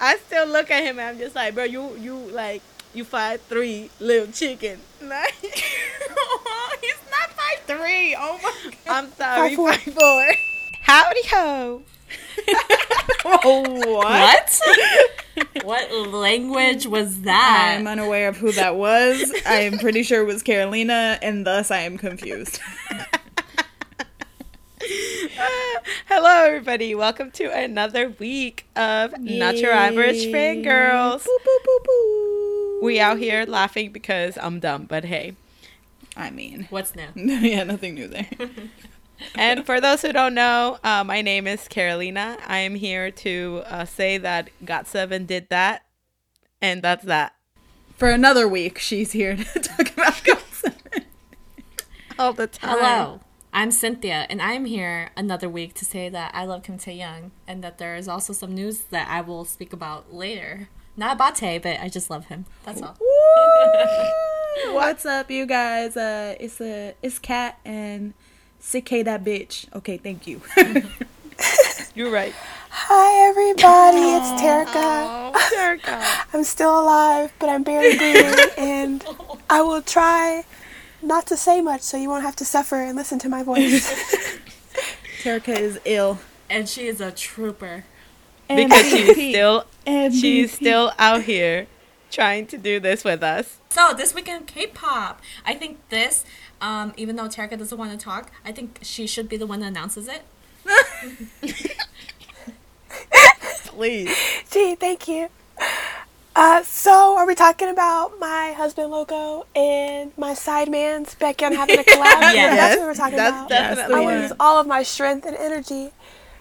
I still look at him and I'm just like, bro, you you like you five three little chicken. Like, He's not five three. Oh my god. I'm sorry, Five, four. five four. Howdy ho. what? What? what language was that? I'm unaware of who that was. I am pretty sure it was Carolina, and thus I am confused. Hello, everybody. Welcome to another week of Not Your Average Fangirls. Boop, boop, boop, boop. We out here laughing because I'm dumb, but hey. I mean, What's new? yeah, nothing new there. And for those who don't know, uh, my name is Carolina. I am here to uh, say that Got7 did that, and that's that. For another week, she's here to talk about gossip. All the time. Hello, I'm Cynthia, and I'm here another week to say that I love Kim Taehyung, and that there is also some news that I will speak about later. Not about Tae, but I just love him. That's all. What's up, you guys? Uh, it's a it's Kat and sick that bitch. Okay, thank you. You're right. Hi everybody, it's Terica. Oh, Jerica. I'm still alive, but I'm barely breathing, and I will try not to say much so you won't have to suffer and listen to my voice. Terica is ill. And she is a trooper. because she's MVP. still she's still out here trying to do this with us. So this weekend, K-pop. I think this, um, even though Terika doesn't want to talk, I think she should be the one that announces it. Please. Gee, thank you. Uh, so, are we talking about my husband Loco and my sidemans Becky on having a collab? Yes. that's what we're talking That's about. definitely I want to use all of my strength and energy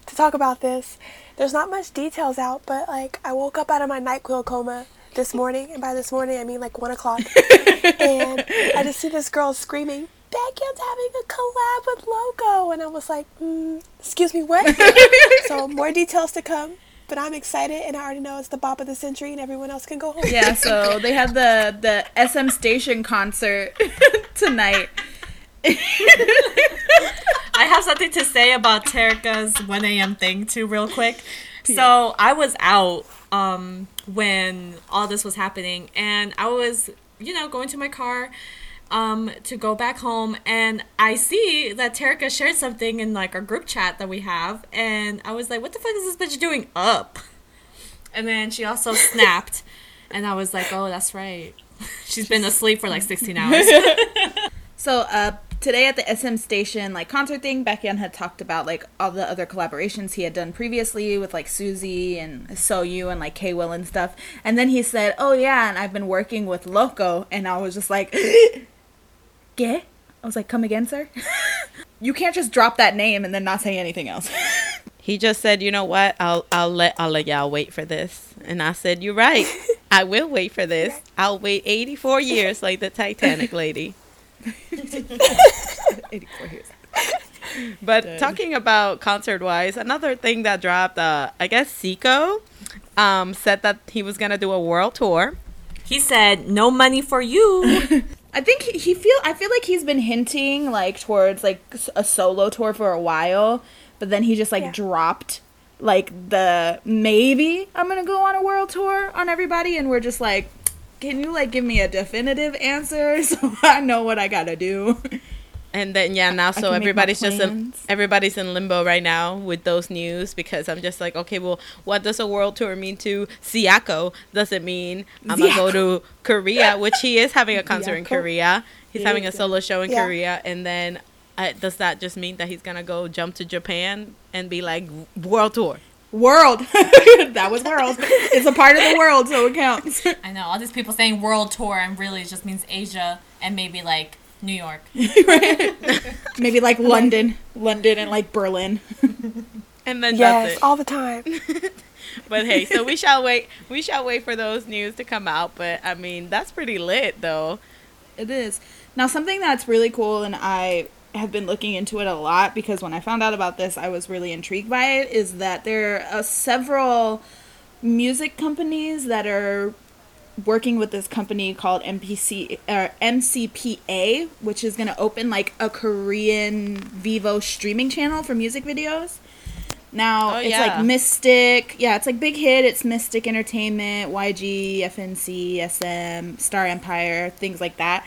to talk about this. There's not much details out, but like I woke up out of my NyQuil coma this morning, and by this morning I mean like one o'clock, and I just see this girl screaming, "Becky's having a collab with Loco," and I was like, mm, "Excuse me, what?" so more details to come. But I'm excited, and I already know it's the bop of the century, and everyone else can go home. Yeah, so they had the the SM Station concert tonight. I have something to say about Terika's 1 a.m. thing too, real quick. So I was out um, when all this was happening, and I was, you know, going to my car um, to go back home, and I see that Terika shared something in like our group chat that we have, and I was like, "What the fuck is this bitch doing up?" And then she also snapped, and I was like, "Oh, that's right." She's been asleep for like 16 hours. So uh today at the SM Station like concert thing, Baekhyun had talked about like all the other collaborations he had done previously with like Suzy and Soyou and like K Will and stuff. And then he said, "Oh yeah, and I've been working with Loco." And I was just like, "Get?" I was like, "Come again, sir?" you can't just drop that name and then not say anything else. He just said, "You know what? I'll I'll let I'll let y'all wait for this." And I said, "You're right. I will wait for this. I'll wait 84 years like the Titanic lady." 84 years. But Dead. talking about concert wise, another thing that dropped, uh, I guess Zico um, said that he was gonna do a world tour. He said, "No money for you." I think he, feel I feel like he's been hinting like towards like a solo tour for a while, but then he just like Yeah. dropped like the maybe I'm gonna go on a world tour on everybody, and we're just like, can you like give me a definitive answer so I know what I gotta do? And then yeah, now so can make my everybody's just in, everybody's in limbo right now with those news because I'm just like, okay, well, what does a world tour mean to Zico? Does it mean I'm gonna go to Korea, which he is having a concert in Korea? He's having a solo show in Yeah. Korea, and then uh, does that just mean that he's gonna go jump to Japan and be like world tour? World, that was world. It's a part of the world, so it counts. I know all these people saying world tour and really it just means Asia and maybe like New York. right? maybe like London, London, and like Berlin. And then Yes, that's it. all the time. But hey, so we shall wait. We shall wait for those news to come out. But I mean, that's pretty lit, though. It is. Now, something that's really cool, and I have been looking into it a lot because when I found out about this, I was really intrigued by it, is that there are uh, several music companies that are working with this company called MPC or MCPA, which is going to open like a Korean Vevo streaming channel for music videos. Now Oh, it's yeah. like Mystic. Yeah, it's like Big Hit. It's Mystic Entertainment, YG, FNC, SM, Star Empire, things like that.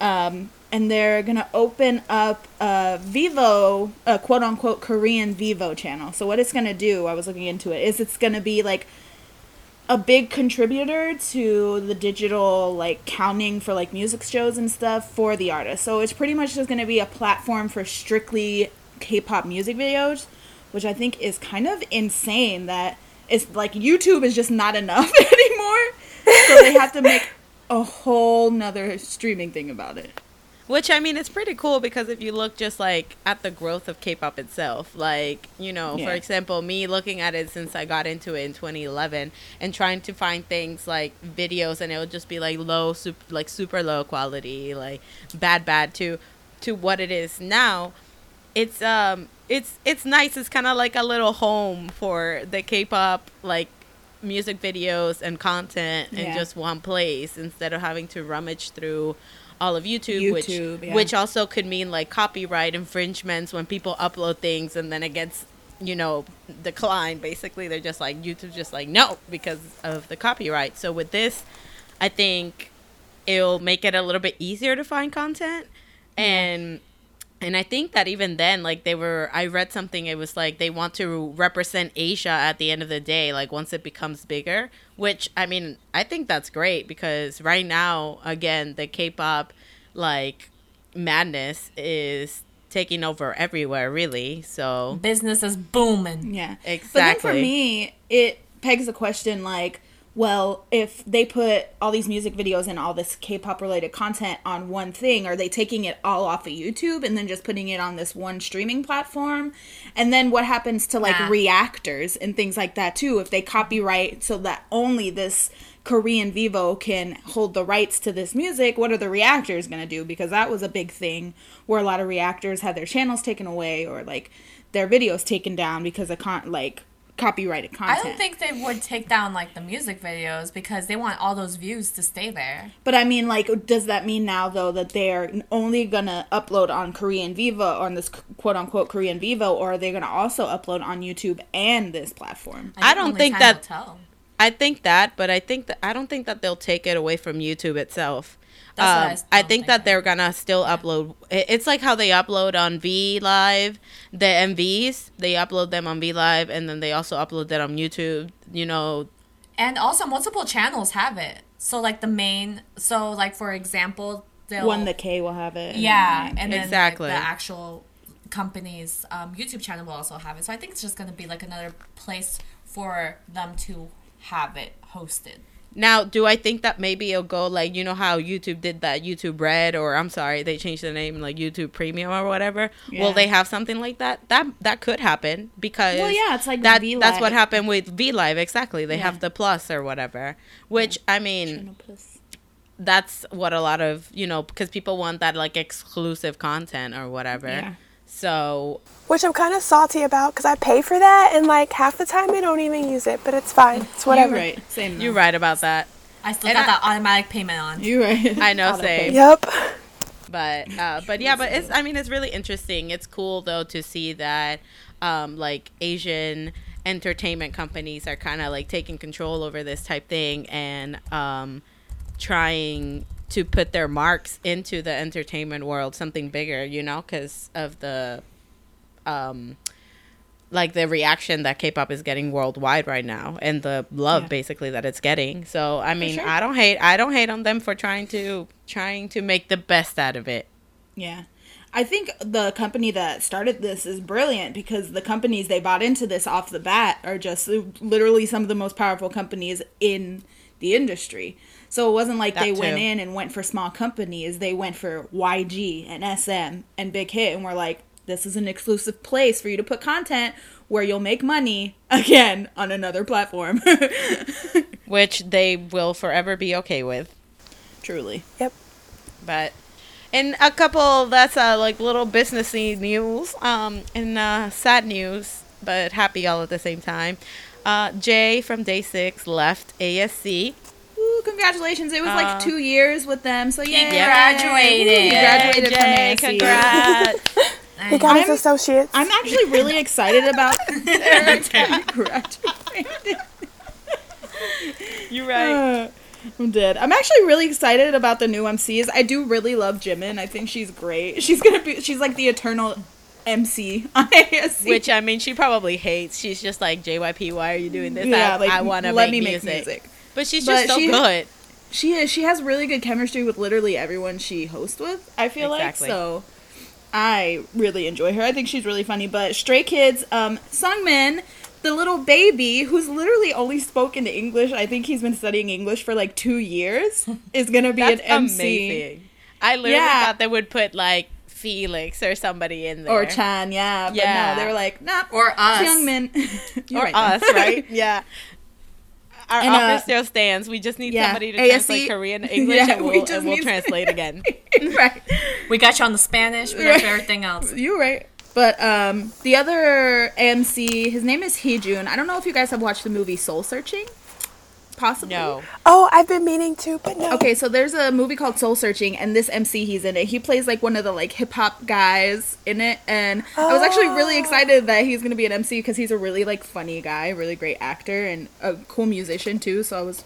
Um, and they're gonna open up a Vevo, a quote unquote Korean Vevo channel. So what it's gonna do, I was looking into it, is it's gonna be like a big contributor to the digital like counting for like music shows and stuff for the artist. So it's pretty much just going to be a platform for strictly K-pop music videos, which I think is kind of insane that it's like YouTube is just not enough anymore. So they have to make a whole nother streaming thing about it. Which I mean, it's pretty cool because if you look just like at the growth of K-pop itself, like you know, for example, me looking at it since I got into it in 2011 and trying to find things like videos, and it would just be like low, super, like super low quality, like bad, bad to to what it is now. It's um, it's it's nice. It's kind of like a little home for the K-pop like music videos and content in Yeah. just one place instead of having to rummage through all of YouTube, which yeah. which also could mean like copyright infringements when people upload things and then it gets you know declined basically they're just like YouTube's just like no because of the copyright so with this I think it'll make it a little bit easier to find content and and I think that even then, like they were, I read something. It was like they want to represent Asia at the end of the day, like once it becomes bigger. Which I mean, I think that's great because right now, again, the K-pop like madness is taking over everywhere, really. So Business is booming. Yeah. exactly. But then Exactly. for me, it pegs the question like, well, if they put all these music videos and all this K-pop related content on one thing, are they taking it all off of YouTube and then just putting it on this one streaming platform? And then what happens to like Yeah. reactors and things like that too if they copyright so that only this Korean Vevo can hold the rights to this music, what are the reactors going to do? Because that was a big thing where a lot of reactors had their channels taken away or like their videos taken down because of con- like copyrighted content. I don't think they would take down like the music videos because they want all those views to stay there. but I mean, like, does that mean now though that they're only gonna upload on Korean Vevo on this quote unquote Korean Vevo, or are they gonna also upload on YouTube and this platform? I don't only think time that- will tell. I think that, but I think that I don't think that they'll take it away from YouTube itself. That's what I Um, s- I think think that they're gonna still upload. It's like how they upload on V Live, the MVs. They upload them on V Live, and then they also upload that on YouTube. You know, And also, multiple channels have it. So, like the main, so like for example, they'll 1theK will have it. yeah, then- and then Exactly. the actual company's um, YouTube channel will also have it. So I think it's just going to be like another place for them to have it hosted. Now, do I think that maybe it'll go like you know how YouTube did that YouTube Red or I'm sorry they changed the name like YouTube Premium or whatever? Yeah. Will they have something like that? That that could happen because Well, yeah, it's like that. V That's what happened with V Live exactly. They Yeah. have the Plus or whatever, which I mean that's what a lot of you know because people want that like exclusive content or whatever. Yeah. So Which I'm kind of salty about because I pay for that and like half the time I don't even use it, but it's fine. It's whatever. You're right. Same. you're right about that. I still And got I- that automatic payment on. You're right. I know, same. Yep. but uh, but yeah, but it's I mean it's really interesting. It's cool though to see that um, like Asian entertainment companies are kind of like taking control over this type thing and um, trying to put their marks into the entertainment world, something bigger, you know, because of the um like the reaction that K-pop is getting worldwide right now and the love Yeah. basically that it's getting. So I mean, sure. I don't hate I don't hate on them for trying to trying to make the best out of it. Yeah. I think the company that started this is brilliant because the companies they bought into this off the bat are just literally some of the most powerful companies in the industry. So it wasn't like That they went in and went for small companies. They went for YG and SM and Big Hit and were like, this is an exclusive place for you to put content where you'll make money again on another platform. which they will forever be okay with. Truly. Yep. But and a couple that's uh, like little businessy news, um, and uh, sad news, but happy all at the same time. Uh, Jay from Day Six left ASC. Ooh, congratulations. It was Uh, like two years with them. So yeah. graduated. He graduated Jay, from ASC. congrats. He got his I'm- associates. I'm actually really excited about Erica graduating. You're Uh, I'm dead. I'm actually really excited about the new MCs. I do really love Jimin. I think she's great. She's gonna be. She's like the eternal MC on ASC. Which I mean, she probably hates. She's just like JYP. Why are you doing this? yeah, I, like I want to let make me music. make music. But she's But just so she- good. She is. She has really good chemistry with literally everyone she hosts with. I feel Exactly. like so. I really enjoy her. I think she's really funny. But Stray Kids, um, Sungmin, the little baby who's literally only spoken English. I think he's been studying English for like two years. Is gonna be That's an MC amazing. I literally Yeah. thought they would put like Felix or somebody in there. or Chan. Yeah, but Yeah. no, they were like, nah, Or us. Youngmin. You're or right, then. us, right? yeah. Our And, offer uh, still stands. We just need yeah, somebody to ASC translate Korean to English, Yeah, and we we'll, just and we'll need- translate again. right. We got you on the Spanish. We got you everything else. You're right. But um, the other AMC, his name is Heejun. I don't know if you guys have watched the movie Soul Searching. Possibly. No. oh, I've been meaning to, but no. Okay, so there's a movie called Soul Searching, and this MC he's in it. He plays like one of the like hip hop guys in it, and I was actually really Oh. excited that he's gonna be an MC because he's a really like funny guy, really great actor, and a cool musician too. So I was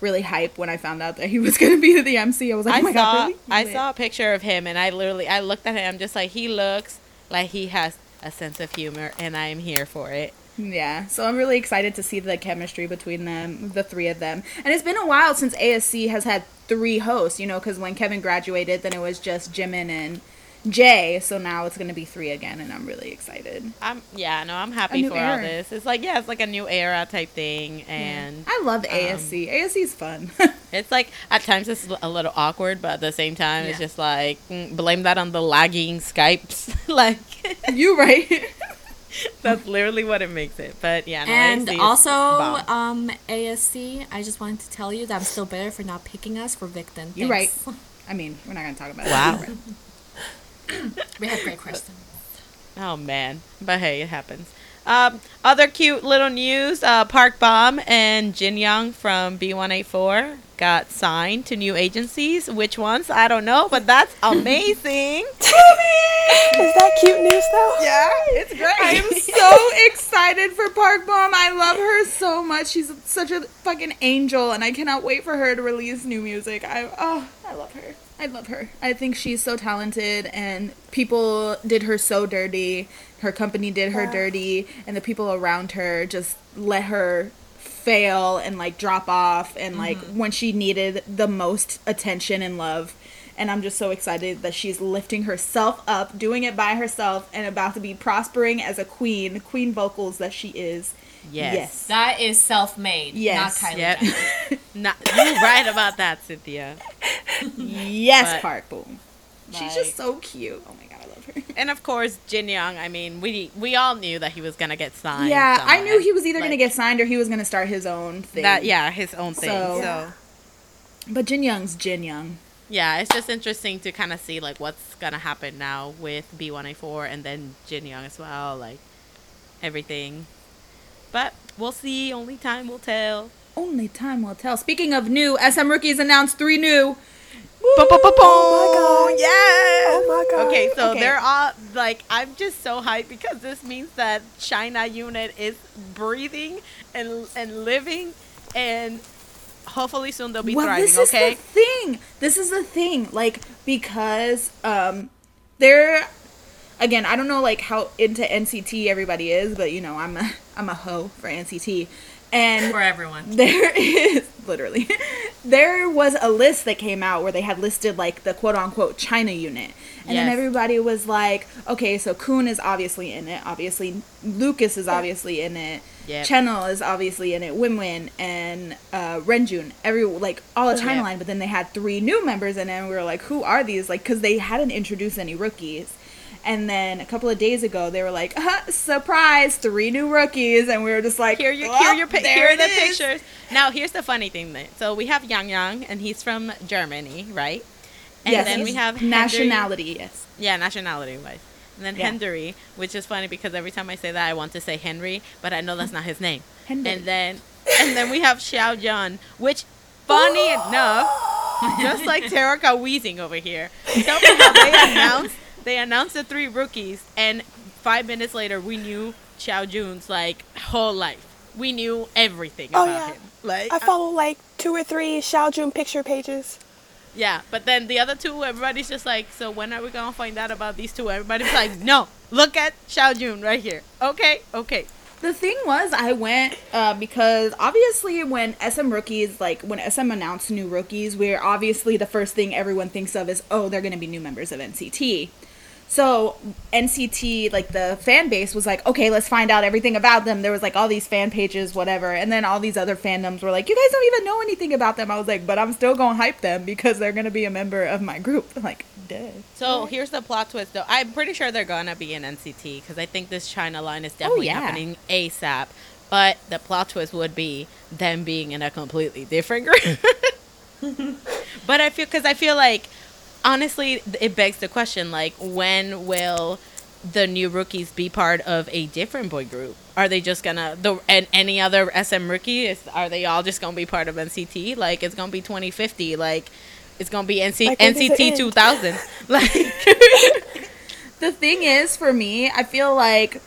really hype when I found out that he was gonna be the MC. I was like, oh I my saw god, really? I Lit. saw a picture of him, and I literally I looked at him just like he looks like he has a sense of humor, and I am here for it. Yeah, so I'm really excited to see the chemistry between them, the three of them. And it's been a while since ASC has had three hosts, you know, because when Kevin graduated, then it was just Jimin and Jay. So now it's going to be three again, and I'm really excited. I'm yeah, no, I'm happy new for all this. It's like yeah, it's like a new era type thing, and I love Um, ASC. ASC is fun. it's like at times it's a little awkward, but at the same time, it's just like mm, blame that on the lagging Skypes. like you right. that's literally what it makes it. But yeah, no, And ASC also, um, ASC, I just wanted to tell you that I'm still bitter for not picking us for Victon. You're right. I mean, we're not going to talk about Wow. it. We had great questions. Oh man, but hey, it happens. Um, other cute little news: uh, Park Bom and Jin Young from B1A4 got signed to new agencies. Which ones? I don't know, but that's amazing. Is that cute news though? Yeah, it's great. I am so excited for Park Bom. I love her so much. She's such a fucking angel, and I cannot wait for her to release new music. I oh, I love her. I love her. I think she's so talented, and people did her so dirty. Her company did her Yeah. dirty, and the people around her just let her fail and like drop off and like mm-hmm. when she needed the most attention and love and I'm just so excited that she's lifting herself up, doing it by herself, and about to be prospering as a queen, the queen vocals that she is. Yes. yes. That is self-made, Yes. not Kylie Yep. Jenner. Not, you're right about that, Cynthia. Yes, But- Park Bom. She's just so cute. Oh And of course, Jin Young. I mean, we we all knew that he was gonna get signed. yeah, I knew he was either gonna get signed or he was gonna start his own thing. that. Yeah, his own thing. So- so But Jin Young's Jin Young. yeah, it's just interesting to kind of see like what's gonna happen now with B1A4 and then Jin Young as well, like everything. But we'll see. Only time will tell. Only time will tell. Speaking of new, SM rookies announced three new. Oh my god. Yes. Oh my god. Okay, so Okay. they're all like I'm just so hyped because this means that China unit is breathing and and living and hopefully soon they'll be well, thriving. this is okay. the thing. This is the thing. Like because um, they're again. I don't know like how into NCT everybody is, but you know I'm a I'm a hoe for NCT, and For everyone. there is literally there was a list that came out where they had listed like the quote unquote China unit. And then everybody was like, okay, so Kun is obviously in it. Obviously, Lucas is obviously in it. Yep. Chenle is obviously in it. Win Win and uh, Renjun, every like all the China Yep. line. But then they had three new members in it, and we were like, who are these? Like, because they hadn't introduced any rookies. And then a couple of days ago, they were like, surprise, three new rookies, and we were just like, Here, you, "Well, here, your, here are the is." pictures. Now, here's the funny thing. Then. So we have Yang Yang, and he's from Germany, right? And yes, then we have Hendery- nationality. Yes. Yeah, nationality wise. And then Yeah. Hendery, which is funny because every time I say that, I want to say Henry, but I know that's not his name. Henry. And then, and then we have Xiao Jun, which, funny enough, just like Terika wheezing over here. Tell me how they announced they announced the three rookies, and five minutes later, we knew Xiao Jun's like whole life. We knew everything Oh, about yeah. him. Like, I follow like two or three Xiao Jun picture pages. yeah, but then the other two, everybody's just like, so when are we gonna find out about these two? Everybody's like, no, look at Xiao Jun right here. Okay, okay. The thing was, I went uh, because obviously when SM rookies, like when SM announced new rookies, we're obviously the first thing everyone thinks of is, oh, they're going to be new members of NCT. So NCT, like the fan base was like, okay, let's find out everything about them. There was like all these fan pages, whatever, and then all these other fandoms were like, you guys don't even know anything about them. I was like, but I'm still going to hype them because they're going to be a member of my group. like, duh. So here's the plot twist, though. I'm pretty sure they're gonna be in NCT because I think this China line is oh, definitely yeah. happening ASAP. But the plot twist would be them being in a completely different group. but I feel because I feel like honestly, it begs the question: like, when will the new rookies be part of a different boy group? Are they just gonna the and any other SM rookie? Is, are they all just gonna be part of NCT? Like, it's gonna be 2050. Like. It's gonna be NC, Like, when does it NCT 2000. Like, the thing is for me i feel like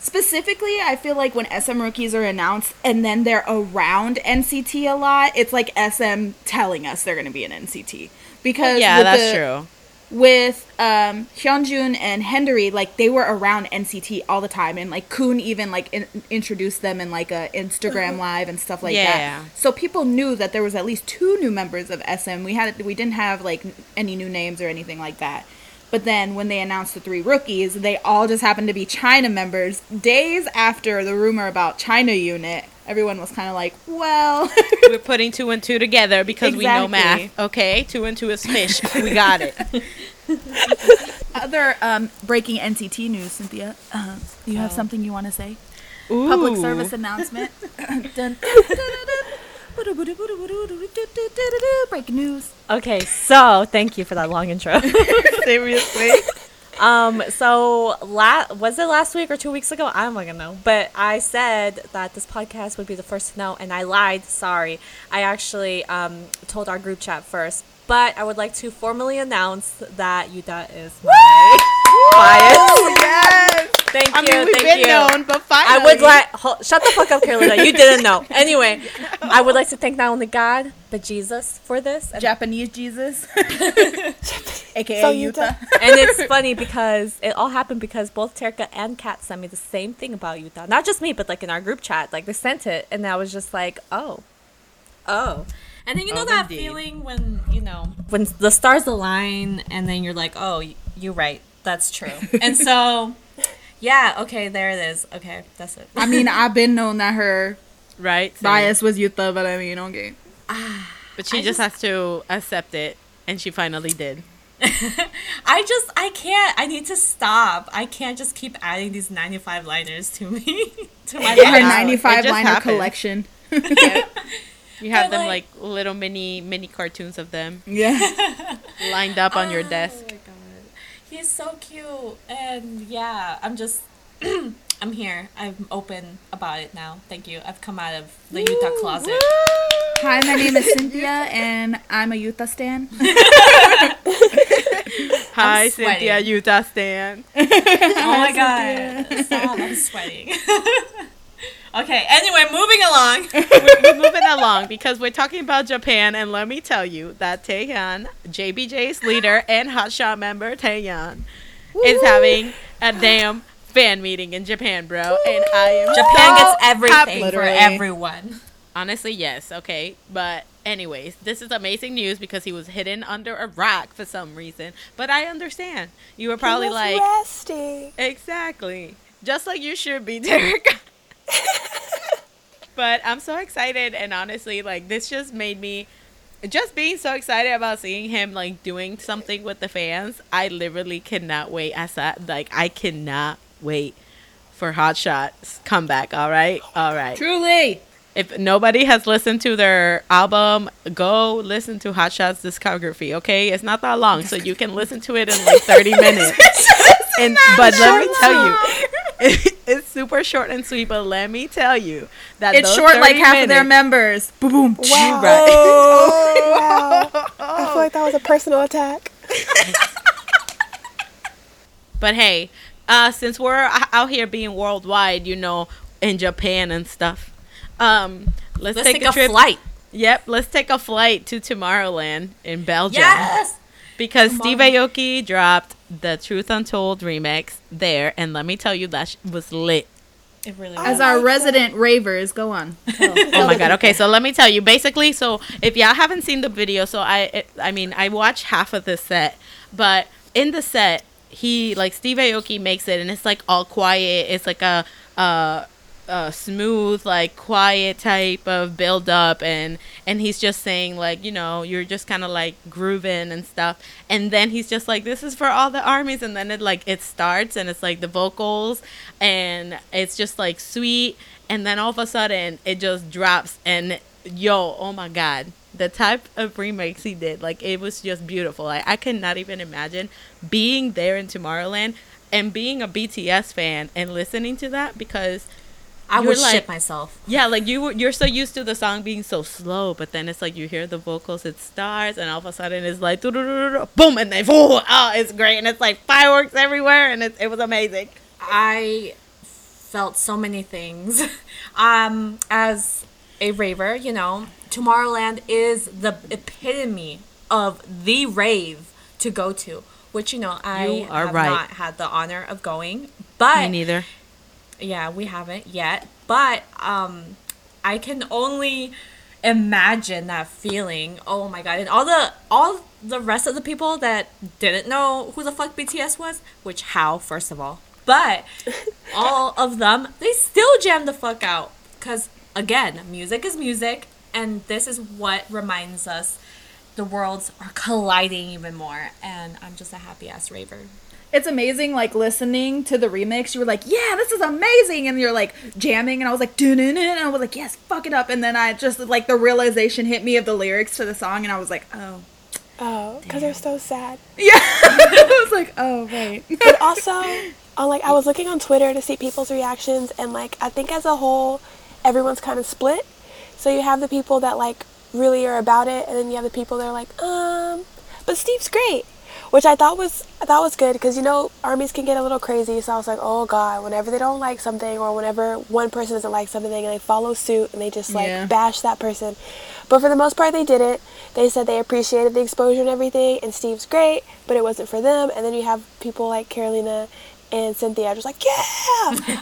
specifically i feel like when sm rookies are announced and then they're around nct a lot it's like sm telling us they're going to be in nct because yeah, with that's the- true. with um hyunjun and hendery like they were around nct all the time and like kun even like in- introduced them in like a instagram live and stuff like Yeah. that so people knew that there was at least two new members of sm we had we didn't have like any new names or anything like that but then when they announced the three rookies, they all just happened to be China members. Days after the rumor about China unit, everyone was kind of like, well, We're putting two and two together because we know math. Okay, two and two is fish. we got it. other um, breaking NCT news, Cynthia. Uh, you have something you want to say? Ooh. Public service announcement. Breaking news. Okay, so thank you for that long intro. Seriously. Um, so la- was it last week or two weeks ago? I don't fucking know. But I said that this podcast would be the first to know, and I lied. Sorry. I actually um, told our group chat first. But I would like to formally announce that Yuta is my bias. yes. Thank you. I mean, we've thank been you. known, but finally. I would like shut the fuck up, Carolina. You didn't know. Anyway, I would like to thank not only God but Jesus for this. And, Japanese Jesus. AKA So Yuta. Yuta. and it's funny because it all happened because both Terka and Kat sent me the same thing about Yuta. Not just me, but like in our group chat. Like they sent it, and I was just like, oh, oh. And then you know Oh, that indeed. feeling when you know when the stars align, and then you're like, oh, you're right, that's true. and so, yeah, okay, there it is. Okay, that's it. I mean, I've been known that her right. same. bias was Yuta, but I mean, okay. But she just, just- has to accept it, and she finally did. I just I can't. I need to stop. I can't just keep adding these 95 liners to me to my Her Yeah, life. 95 liner happened. collection. You have But, them like- like little mini mini cartoons of them Yeah. lined up on your Oh desk. my god, he's so cute, and yeah, I'm just. I'm here. I'm open about it now. Thank you. I've come out of the Yuta closet. Hi, my name is Cynthia, and I'm a Yuta stan. Hi, Cynthia. Yuta Stan. Oh my god. Stop, I'm sweating. Okay, anyway, moving along. we're moving along because we're talking about Japan, and let me tell you that Taehyun, JBJ's leader and Hotshot member Taehyun, is having a damn fan meeting in Japan, bro. And I am Japan so gets everything happy. for everyone. Honestly, yes, okay. But anyways, this is amazing news because he was hidden under a rock for some reason. But I understand. You were probably He was like resting. Exactly. Just like you should be, Derek. but I'm so excited and honestly, like this just made me just being so excited about seeing him like doing something with the fans. I literally cannot wait. I said like I cannot wait for Hot Shot's comeback, all right? All right. Truly. If nobody has listened to their album, go listen to Hot Shot's discography, okay? It's not that long, so you can listen to it in like 30 minutes. and but let me tell you, it's super short and sweet, but let me tell you that It's short like 30 half of their members. Boom, boom. Wow. right. Oh, wow. I feel like that was a personal attack. I feel like that was a personal attack. My god. Stop, I'm sweating. But hey, uh, since we're out here being worldwide, you know, in Japan and stuff, um, let's, Let's take, take a, a trip. flight. Yep, let's take a flight to Tomorrowland in Belgium. Yes. Because Steve Aoki dropped the Truth Untold remix there, and let me tell you, that sh- was lit. It really As our like resident ravers, go on. Oh my god. Okay, so let me tell you. Basically, so if y'all haven't seen the video, so I, it, I mean, I watched half of the set, but in the set, he like Steve Aoki makes it, and it's like all quiet. It's like a, uh, a smooth, like quiet type of build up, and and he's just saying like, you know, you're just kind of like grooving and stuff, and then he's just like, this is for all the armies, and then it like it starts, and it's like the vocals, and it's just like sweet, and then all of a sudden it just drops, and yo, oh my god. The type of remix he did, like it was just beautiful. Like I could not even imagine being there in Tomorrowland and being a BTS fan and listening to that because I would like- shit myself. yeah, like you you're so used to the song being so slow, but then it's like you hear the vocals, it starts, and all of a sudden it's like boom, and then oh, oh, it's great, and it's like fireworks everywhere, and it, it was amazing. I felt so many things. um, as a raver, you know, Tomorrowland is the epitome of the rave to go to, which you know I You have right. not had the honor of going, but Me neither. Yeah, we haven't yet. But um, I can only imagine that feeling. Oh my god! And all the all the rest of the people that didn't know who the fuck BTS was, which how first of all, but all of them they still jam the fuck out because again, music is music, and this is what reminds us the worlds are colliding even more. And I'm just a happy ass raver. It's amazing, like listening to the remix. You were like, "Yeah, this is amazing," and you're like jamming, and I was like, "Dun dun and I was like, "Yes, fuck it up." And then I just like the realization hit me of the lyrics to the song, and I was like, "Oh, Oh, because they're so sad. yeah." I was like, "Oh, right." But also, on like I was looking on Twitter to see people's reactions, and like I think as a whole, everyone's kind of split. So you have the people that like really are about it, and then you have the people that are like, um, but Steve's great, which I thought was I thought was good because you know armies can get a little crazy. So I was like, oh god, whenever they don't like something or whenever one person doesn't like something and they follow suit and they just like Yeah. bash that person. But for the most part, they didn't. They said they appreciated the exposure and everything, and Steve's great, but it wasn't for them. And then you have people like Carolina and Cynthia just like, yeah,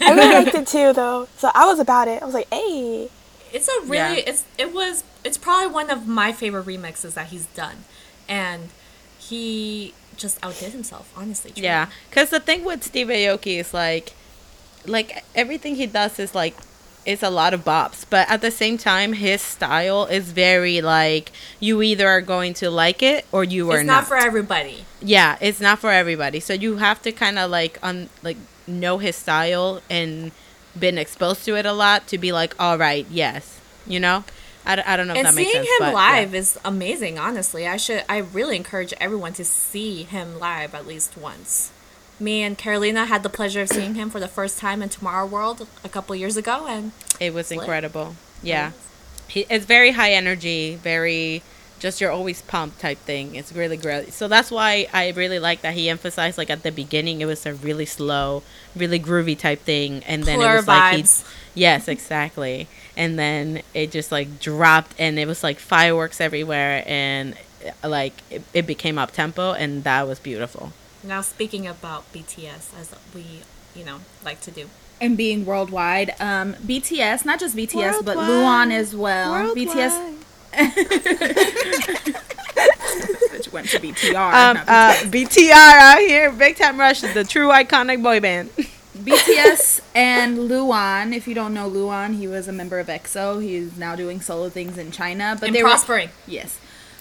I really liked it too, though. So I was about it. I was like, hey, It's a really Yeah. it's it was it's probably one of my favorite remixes that he's done, and he just outdid himself. Honestly, truly. Yeah, because the thing with Steve Aoki is like, like everything he does is like, it's a lot of bops, but at the same time, his style is very like you either are going to like it or you are not. it's not for everybody. yeah, it's not for everybody. So you have to kind of like un like know his style and been exposed to it a lot to be like, all right, yes, you know. I, d- I don't know if And that makes sense. seeing him but, live yeah. is amazing. Honestly, I should I really encourage everyone to see him live at least once. Me and Carolina had the pleasure of seeing him for the first time in Tomorrow World a couple years ago, and It was incredible. Yeah. He, it's very high energy, very just you're always pumped type thing. It's really great. So that's why I really like that he emphasized like at the beginning it was a really slow, really groovy type thing and then it Plur was like he. Yes, exactly. And then it just like dropped and it was like fireworks everywhere and like it, it became up tempo and that was beautiful. now speaking about BTS as we you know like to do. and being worldwide. Um, BTS, not just BTS, but Worldwide. Luhan as well. BTS which went to BTR. Um, uh, BTR out here, Big Time Rush, the true iconic boy band. BTS and Luhan. If you don't know Luhan, he was a member of EXO. He's now doing solo things in China. But and they prospering. were yes,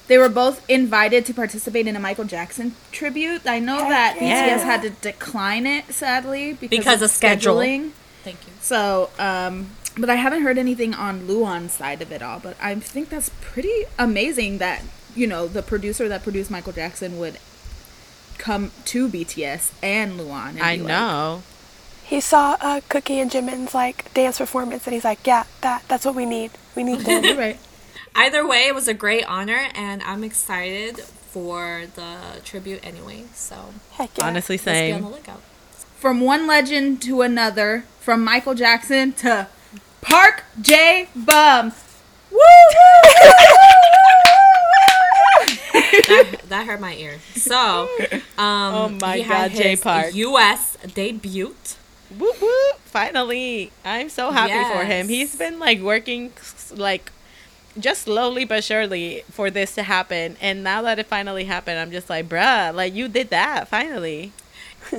they were both invited to participate in a Michael Jackson tribute. I know that yeah. BTS had to decline it sadly because, Because of schedule. scheduling. Thank you. So, um, but I haven't heard anything on Luhan's side of it all. But I think that's pretty amazing that you know the producer that produced Michael Jackson would come to BTS and Luhan. And I be like, know. He saw uh, Kookie and Jimin's like dance performance, and he's like, yeah, that that's what we need. We need them. You're right. Either way, it was a great honor, and I'm excited for the tribute anyway. So Heck yeah. Honestly, let's be on the lookout. from one legend to another, from Michael Jackson to Park Jaebeom. Woo! that, that hurt my ear. So, um, Oh my he had God, Jay his Park. U.S. debut. Whoop whoop! Finally, I'm so happy for him. He's been like working like just slowly but surely for this to happen, and now that it finally happened, I'm just like, bruh, like you did that finally.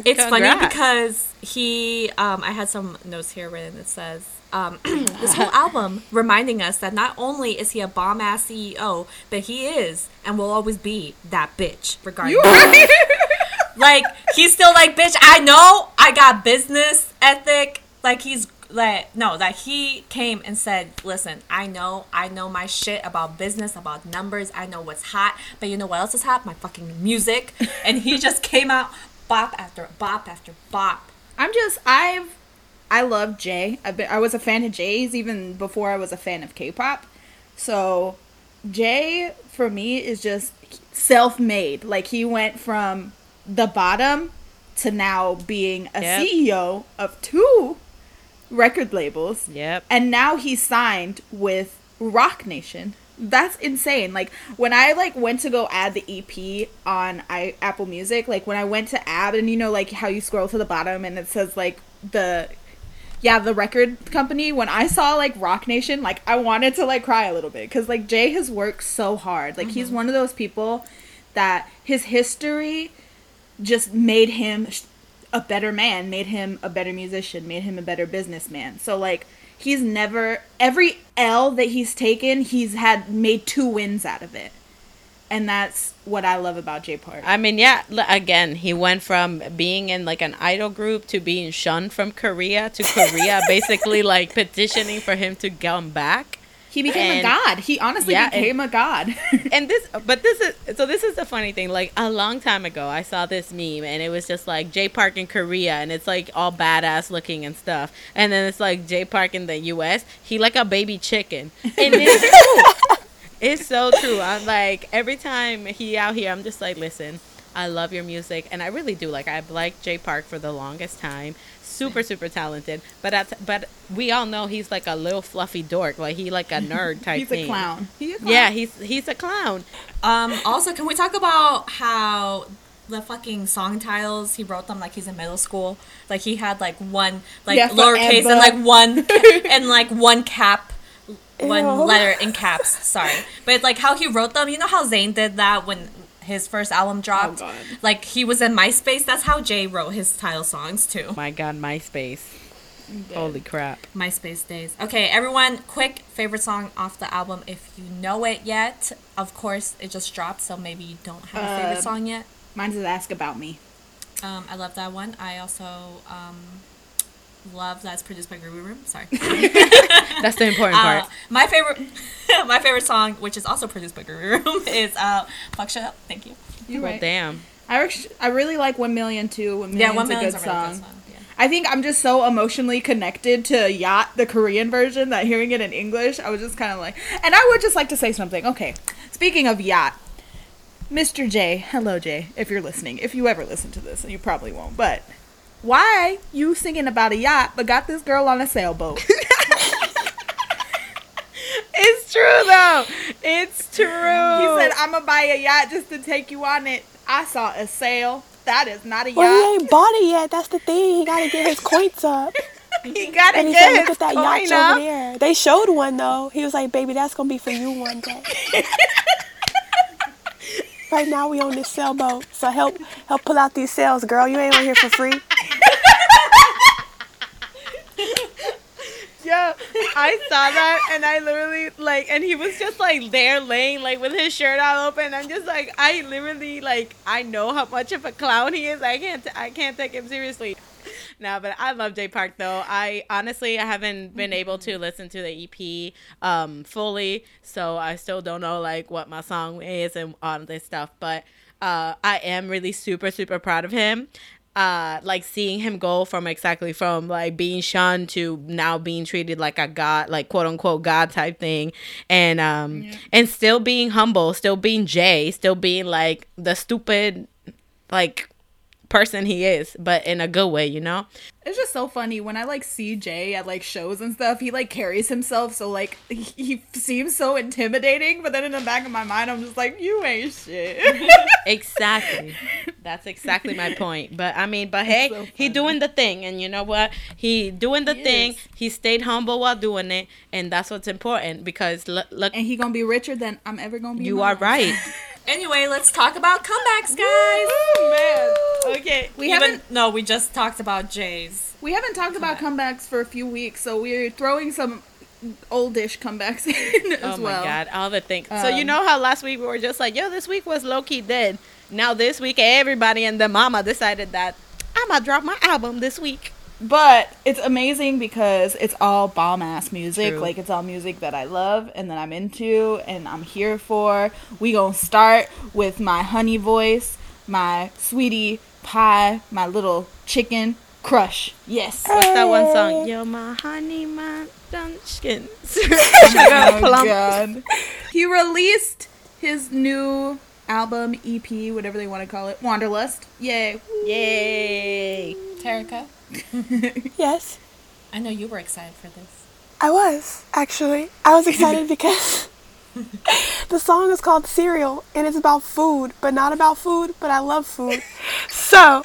It's funny because he, um, I had some notes here written. It says um, this whole album reminding us that not only is he a bomb ass CEO, but he is and will always be that bitch. Regarding like he's still like bitch. I know I got business ethic. Like he's like no, that he came and said, "Listen, I know, I know my shit about business, about numbers. I know what's hot, but you know what else is hot? My fucking music." And he just came out bop after bop after bop. I'm just I've I love Jay. I've been I was a fan of Jay's even before I was a fan of K-pop. So Jay for me is just self-made. Like he went from the bottom to now being a Yep. CEO of two record labels. Yep. And now he's signed with Roc Nation. That's insane. Like when I like went to go add the EP on I, Apple Music, like when I went to add and you know like how you scroll to the bottom and it says like the yeah, the record company, when I saw like Roc Nation, like I wanted to like cry a little bit cuz like Jay has worked so hard. Like he's mm-hmm. one of those people that his history just made him a better man, made him a better musician, made him a better businessman. So like he's never every L that he's taken, he's had made two wins out of it. And that's what I love about Jay Park. I mean, yeah. Again, he went from being in like an idol group to being shunned from Korea to Korea, basically like petitioning for him to come back. He became and- a god. He honestly Yeah, and- became a god. and this but this is so this is the funny thing. Like a long time ago i saw this meme and it was just like j park in korea and it's like all badass looking and stuff. And then it's like j park in the us he like a baby chicken. And it's true. It's so true. I'm like every time he out here i'm just like listen i love your music and i really do. Like i've liked j park for the longest time super super talented but at, but we all know he's like a little fluffy dork like he like a nerd type He's thing a clown. He's a clown. yeah he's he's a clown Um, also, can we talk about how the fucking song titles he wrote them like he's in middle school? Like he had like one like Yeah, lowercase and like one and like one cap, one Ew. letter in caps. Sorry, but like how he wrote them. You know how Zayn did that when his first album dropped. God. Like he was in MySpace. That's how Jay wrote his title songs too. My God, MySpace. Holy crap. MySpace days. Okay, everyone, quick favorite song off the album. If you know it yet, of course, it just dropped, so maybe you don't have a favorite Uh, song yet. Mine's is Ask About Me. Um, I love that one. I also um, love that's produced by Groovy Room. Sorry. That's the important Uh, part. my favorite, my favorite song, which is also produced by Groovy Room, is uh, "Fuck Shut Up." Thank you. You're well, right. damn. I, act- I really like One Million too. One Yeah, Million's one a million's good a really song. good song. Yeah. I think I'm just so emotionally connected to Yacht, the Korean version, that hearing it in English, I was just kind of like. And I would just like to say something. Okay, speaking of Yacht, Mr. J, hello Jay, if you're listening, if you ever listen to this, and you probably won't, but why you singing about a yacht but got this girl on a sailboat? It's true, though. It's true. He said, "I'm gonna buy a yacht just to take you on it." I saw a sail. That is not a yacht. Well, he ain't bought it yet. That's the thing. He gotta get his coins up. he got to And he said, "Look his at that coin yacht up. over there." They showed one though. He was like, "Baby, that's gonna be for you one day." right now, we on this sailboat, so help help pull out these sails, girl. You ain't on here for free. Yeah, I saw that, and I literally like, and he was just like there laying like with his shirt all open. I'm just like, I literally like, I know how much of a clown he is. I can't, I can't take him seriously. No, but I love J Park though. I honestly I haven't been able to listen to the EP um fully, so I still don't know like what my song is and all this stuff. But uh, I am really super super proud of him. Uh, like seeing him go from exactly from like being shunned to now being treated like a god, like quote unquote god type thing, and um and still being humble, still being Jay, still being like the stupid like person he is, but in a good way, you know. It's just so funny when I like see Jay at like shows and stuff. He like carries himself so like he, he seems so intimidating, but then in the back of my mind, I'm just like, you ain't shit. Exactly. That's exactly my point. But I mean, but hey, so he doing the thing, and you know what? He doing the He thing. is. He stayed humble while doing it, and that's what's important. Because look, look and he gonna be richer than I'm ever gonna be. you my are right. Anyway, let's talk about comebacks, guys. Okay. We Even haven't no, we just talked about Jay's. we haven't talked about comebacks for a few weeks, so we're throwing some oldish comebacks in as well. Oh my well. god, all the things. so you Um, know how last week we were just like, yo, this week was low key dead. Now this week, everybody and the mama decided that I'm gonna drop my album this week. But it's amazing because it's all bomb ass music. True. Like it's all music that I love and that I'm into and I'm here for. We gonna start with my honey voice, my sweetie pie, my little chicken crush. Yes. What's that one song? Oh. Yo, my honey, my dunchkins. Oh, plump. God. He released his new album, EP, whatever they want to call it, wonderlost. Yay. Yay! Terica, Yes, I know you were excited for this. I was actually. I was excited because the song is called Cereal and it's about food, but not about food, but I love food. So,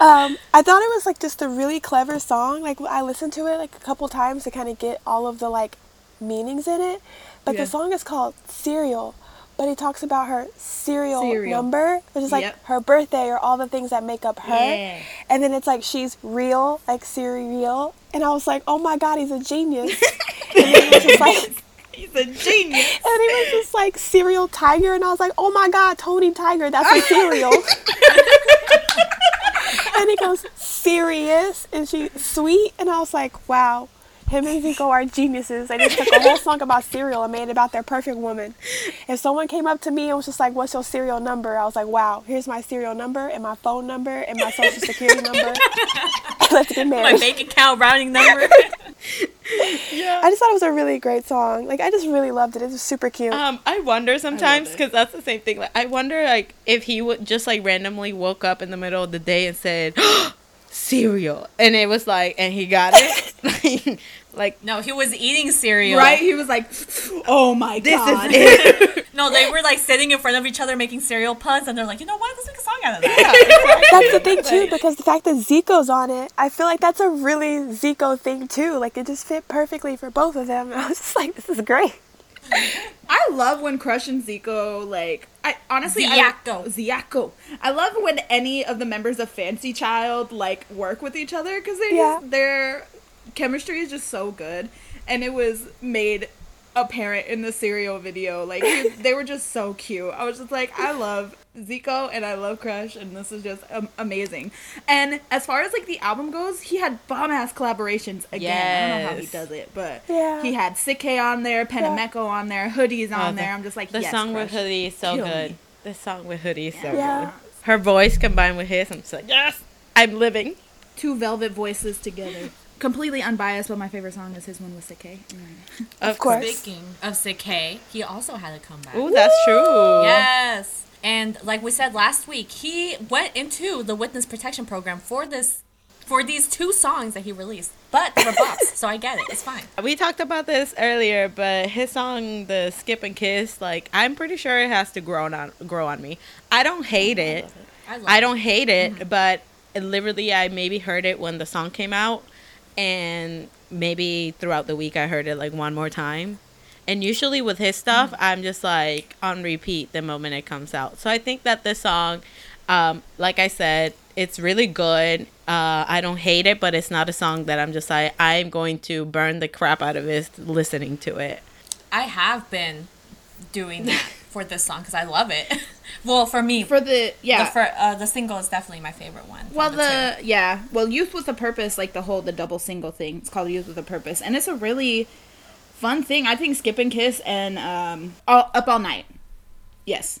um, I thought it was like just a really clever song. Like I listened to it like a couple times to kind of get all of the like meanings in it. But Yeah. the song is called Cereal, but he talks about her serial, Serial. number, which is like Yep. her birthday or all the things that make up her. Yeah. And then it's like she's real, like cereal. And I was like, oh my god, he's a genius. and then he was just like, He's a genius. and he was just like cereal tiger, and I was like, oh my god, Tony Tiger, that's a cereal. and he goes serious, and she sweet, and I was like, wow. Him and Zico are geniuses. They just took a whole song about cereal and made it about their perfect woman. If someone came up to me and was just like, "What's your serial number?" I was like, "Wow, here's my serial number and my phone number and my social security number. Let's get My bank account routing number. I just thought it was a really great song. Like I just really loved it. It was super cute. Um, I wonder sometimes because that's the same thing. Like, I wonder like if he would just like randomly woke up in the middle of the day and said cereal, and it was like, and he got it. Like no, he was eating cereal. Right? He was like, oh my this god. is it. No, they were like sitting in front of each other making cereal puns, and they're like, you know what? Let's make a song out of that. that's the thing too, because the fact that Zico's on it, I feel like that's a really Zico thing too. Like it just fit perfectly for both of them. I was just like, this is great. I love when Crush and Zico like I honestly Ziaco. I, Ziaco. I love when any of the members of Fanxy Child like work with each other because they Yeah. just, their chemistry is just so good, and it was made apparent in the serial video. Like they- they were just so cute. I was just like, I love Zico and I love Crush, and this is just um, amazing. And as far as like the album goes, he had bomb ass collaborations again. I don't know how he does it, but Yeah. he had Sik-K on there, Penomeco on there, Hoody's on Oh, the- there. I'm just like, The yes, song with Crush. Hoody is so Kill good. me. The song with Hoody is so Yeah. good. Her voice combined with his, I'm just like, yes, I'm living. two velvet voices together. Completely unbiased, but my favorite song is his one with Sik-K. Mm. Of course. Speaking of Sik-K, he also had a comeback. Oh, that's true. Yes. And like we said last week, he went into the witness protection program for this for these two songs that he released. But they were bops, so I get it. It's fine. We talked about this earlier, but his song, the "Skip and Kiss," like I'm pretty sure it has to grow on grow on me. I don't hate it. I love I don't hate it, but literally, I maybe heard it when the song came out, and maybe throughout the week I heard it like one more time. And usually with his stuff, I'm just like on repeat the moment it comes out. So I think that this song, um, like I said, it's really good. Uh, I don't hate it, but it's not a song that I'm just like I'm going to burn the crap out of it listening to it. I have been doing that for this song because I love it. well, for me, For the yeah, the fir- uh, the single is definitely my favorite one. well two. the yeah, well Youth with a Purpose, like the whole the double single thing. It's called Youth with a Purpose, and it's a really fun thing. I think Skip and Kiss and um all, Up All Night. Yes.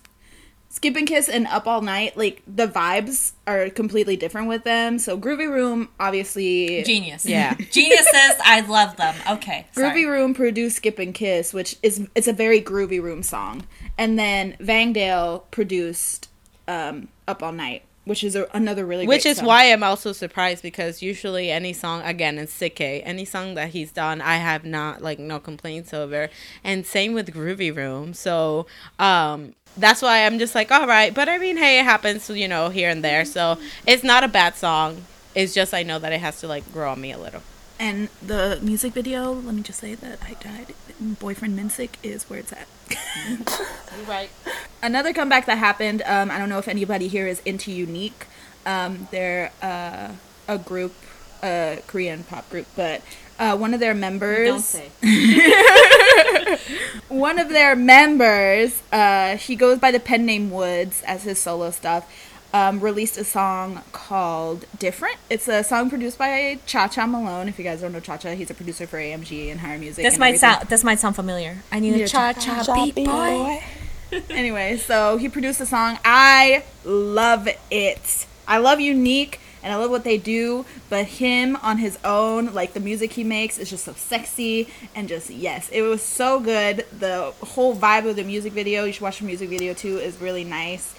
Skip and Kiss and Up All Night, like the vibes are completely different with them. So Groovy Room, obviously, genius. Yeah. geniuses. I love them. Okay, sorry. Groovy Room produced Skip and Kiss, which is it's a very groovy room song. And then Vangdale produced um, Up All Night. which is a, another really Which great is song. why I'm also surprised because usually any song again in Sick, any song that he's done, I have not like no complaints over. And same with Groovy Room. So um that's why I'm just like, all right. But I mean, hey, it happens, you know, here and there. So it's not a bad song. It's just I know that it has to like grow on me a little. And the music video, let me just say that I died. Boyfriend Minsik is where it's at. You're Right. Another comeback that happened, um, I don't know if anybody here is into UNIQ. Um, they're uh, a group, a Korean pop group, but uh, one of their members. Don't say. one of their members, uh, he goes by the pen name WOODZ as his solo stuff, um, released a song called Different. It's a song produced by Cha Cha Malone. If you guys don't know Cha Cha, he's a producer for AMG and H1GHR Music. This might everything. sound this might sound familiar. I need a cha cha Shop beat beat boy. Anyway, so he produced a song. I love it. I love UNIQ and I love what they do, but him on his own, like the music he makes is just so sexy and just yes, it was so good. The whole vibe of the music video, you should watch the music video too, is really nice.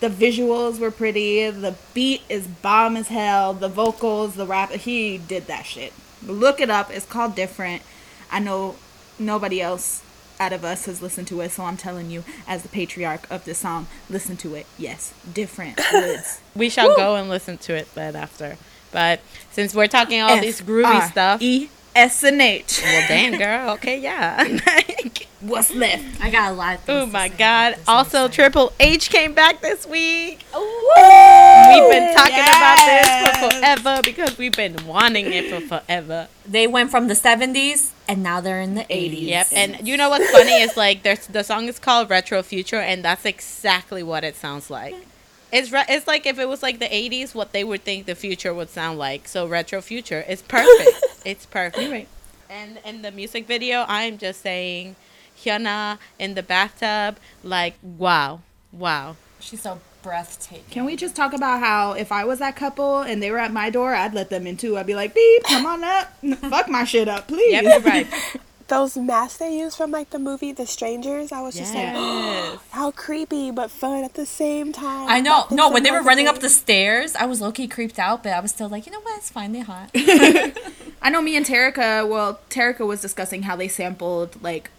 The visuals were pretty, the beat is bomb as hell, the vocals, the rap, he did that shit. Look it up, it's called Different. I know nobody else out of us has listened to it, so I'm telling you, as the patriarch of this song, listen to it. Yes, different WOODZ. We shall go and listen to it then after. But since we're talking all this groovy stuff, E S and H. well, damn girl, okay, yeah. What's left? I got a lot. Oh my god! about this. I'm Also. Triple H came back this week. Woo! We've been talking about this for forever because we've been wanting it for forever. They went from the 70s and now they're in the 80s. Yep. And you know what's funny is like there's the song is called Retro Future, and that's exactly what it sounds like. It's re- it's like if it was like the 80s, what they would think the future would sound like. So Retro Future it's perfect. it's perfect. right. And in the music video, I'm just saying, Hyuna in the bathtub, like wow, wow. She's so breathtaking. Can we just talk about how if I was that couple and they were at my door, I'd let them in too. I'd be like, beep, come on up. Fuck my shit up, please. Yep, you're right. Those masks they use from like the movie The Strangers, I was just like, Yes. how creepy but fun at the same time. I know. No, when they were running up the stairs, I was low key creeped out, but I was still like, you know what? It's fine. They're hot. I know me and Terica, well, Terica was discussing how they sampled like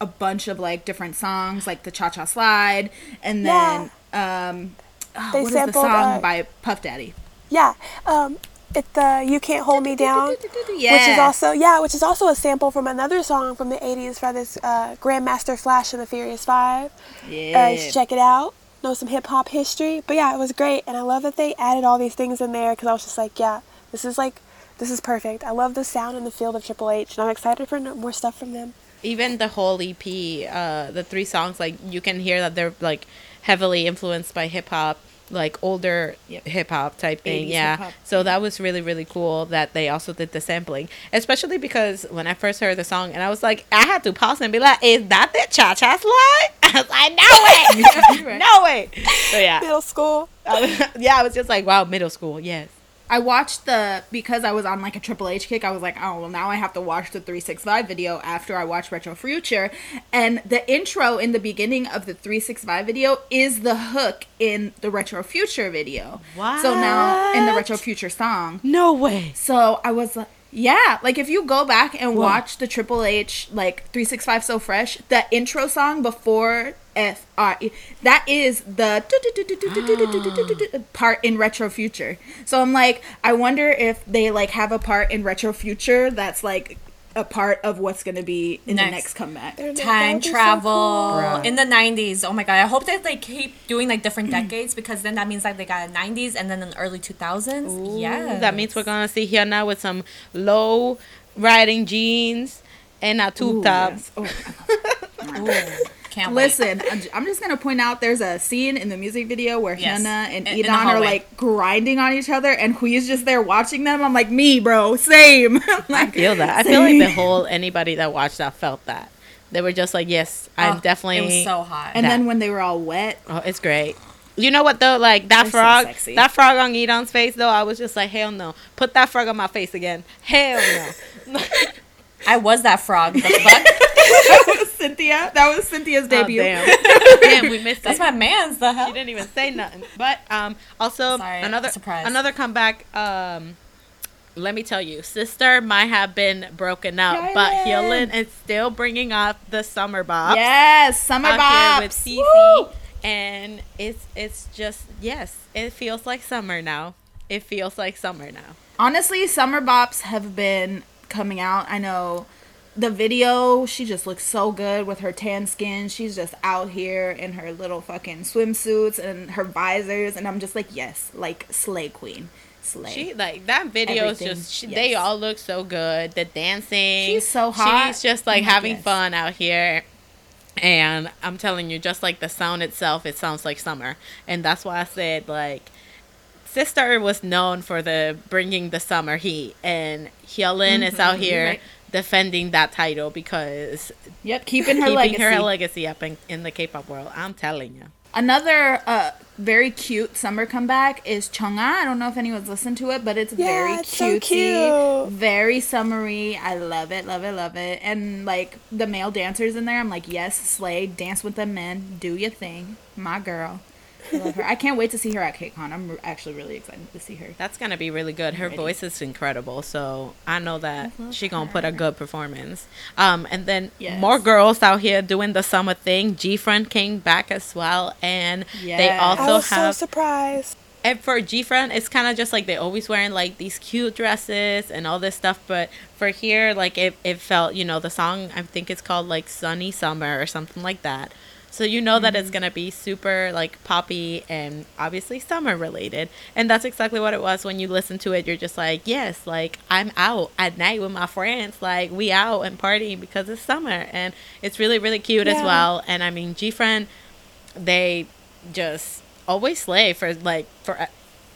a bunch of like different songs, like the Cha Cha Slide, and then um, oh, They what is the song uh, by Puff Daddy? Yeah, um, it the You Can't Hold Me Down. Yeah, Which is also yeah, which is also a sample from another song from the '80s by this uh, Grandmaster Flash and the Furious Five. yeah. Uh, you should check it out. Know some hip hop history, but yeah, it was great, and I love that they added all these things in there because I was just like, yeah, this is like, this is perfect. I love the sound and the feel of Triple H, and I'm excited for no- more stuff from them. Even the whole EP, uh, the three songs, like you can hear that they're like heavily influenced by hip hop, like older Yep. hip hop type thing. Yeah. hip-hop. So that was really really cool that they also did the sampling, especially because when I first heard the song and I was like, I had to pause and be like, is that the cha cha slide? I was like, no way, no way. So yeah, Middle school. Yeah, I was just like, wow, middle school, yes. I watched the because I was on like a Triple H kick. I was like, oh well, now I have to watch the three six five video after I watch Retro Future, and the intro in the beginning of the three six five video is the hook in the Retro Future video. Wow. So now in the Retro Future song, No way. so I was like. Yeah, like if you go back and watch the Triple H like 365 So Fresh, the intro song before F R E, that is the part in Retro Future. So I'm like, I wonder if they like have a part in Retro Future that's like a part of what's gonna be in the Next. next comeback. That Time would be so travel cool. in the 90s. Oh my god. I hope that they keep doing like different decades because then that means like they got a 90s and then an early 2000s. yeah. That means we're gonna see here now with some low riding jeans and a tube Ooh, top. yes. Oh, Can't wait. Listen, I'm just gonna point out there's a scene in the music video where Yes. Hyuna and In- in E'Dawn are like grinding on each other, and Hui's just there watching them. I'm like, me, bro, same. I feel that. I feel like the whole anybody that watched that felt that. They were just like, yes, I'm Oh, definitely. It was so hot. And that. then when they were all wet, Oh, it's great. You know what though? Like that They're frog, sexy. that frog on E'Dawn's face though. I was just like, hell no. Put that frog on my face again. Hell no. I was that frog. The fuck? That was Cynthia. That was Cynthia's Oh, debut. damn. damn, we missed that. That's it. my man's. The She hell. didn't even say nothing. But um, also Sorry, another surprise. another comeback. Um, let me tell you, SISTAR might have been broken up, but Hyland. Hyolyn is still bringing up the summer bops. Yes, summer bops bob with Cece, and it's it's just yes, it feels like summer now. It feels like summer now. Honestly, summer bops have been coming out. I know the video, she just looks so good with her tan skin. She's just out here in her little fucking swimsuits and her visors. And I'm just like, yes, like Slay Queen. Slay. She like that video is just she, they all look so good. The dancing, She's so hot. She's just like Oh having goodness. fun out here. And I'm telling you, just like the sound itself, it sounds like summer, and that's why I said like, SISTAR was known for the bringing the summer heat, and Hyolyn is out Mhm, you're here right. Defending that title because yep, keeping her keeping legacy. her legacy up in, in the K-pop world. I'm telling you. Another uh, very cute summer comeback is Chungha. I don't know if anyone's listened to it, but it's Yeah, very it's so cutesy, cute. very summery. I love it, love it, love it. And like the male dancers in there, I'm like, yes, slay, dance with the men, do your thing, my girl. I love her. I can't wait to see her at KCON. I'm actually really excited to see her. That's gonna be really good. Her voice is incredible, so I know that I she gonna put a good performance. Um, and then Yes. more girls out here doing the summer thing. G Friend came back as well, and they Yes. I also was so have. surprised. and for G Friend, it's kind of just like they always wearing like these cute dresses and all this stuff. But for here, like it, it felt, you know, the song I think it's called like Sunny Summer or something like that. So you know that Mm-hmm. it's gonna be super like poppy and obviously summer related, and that's exactly what it was. When you listen to it, you're just like, yes, like I'm out at night with my friends, like we out and partying because it's summer, and it's really really cute as well. And I mean, G Friend, they just always slay for like for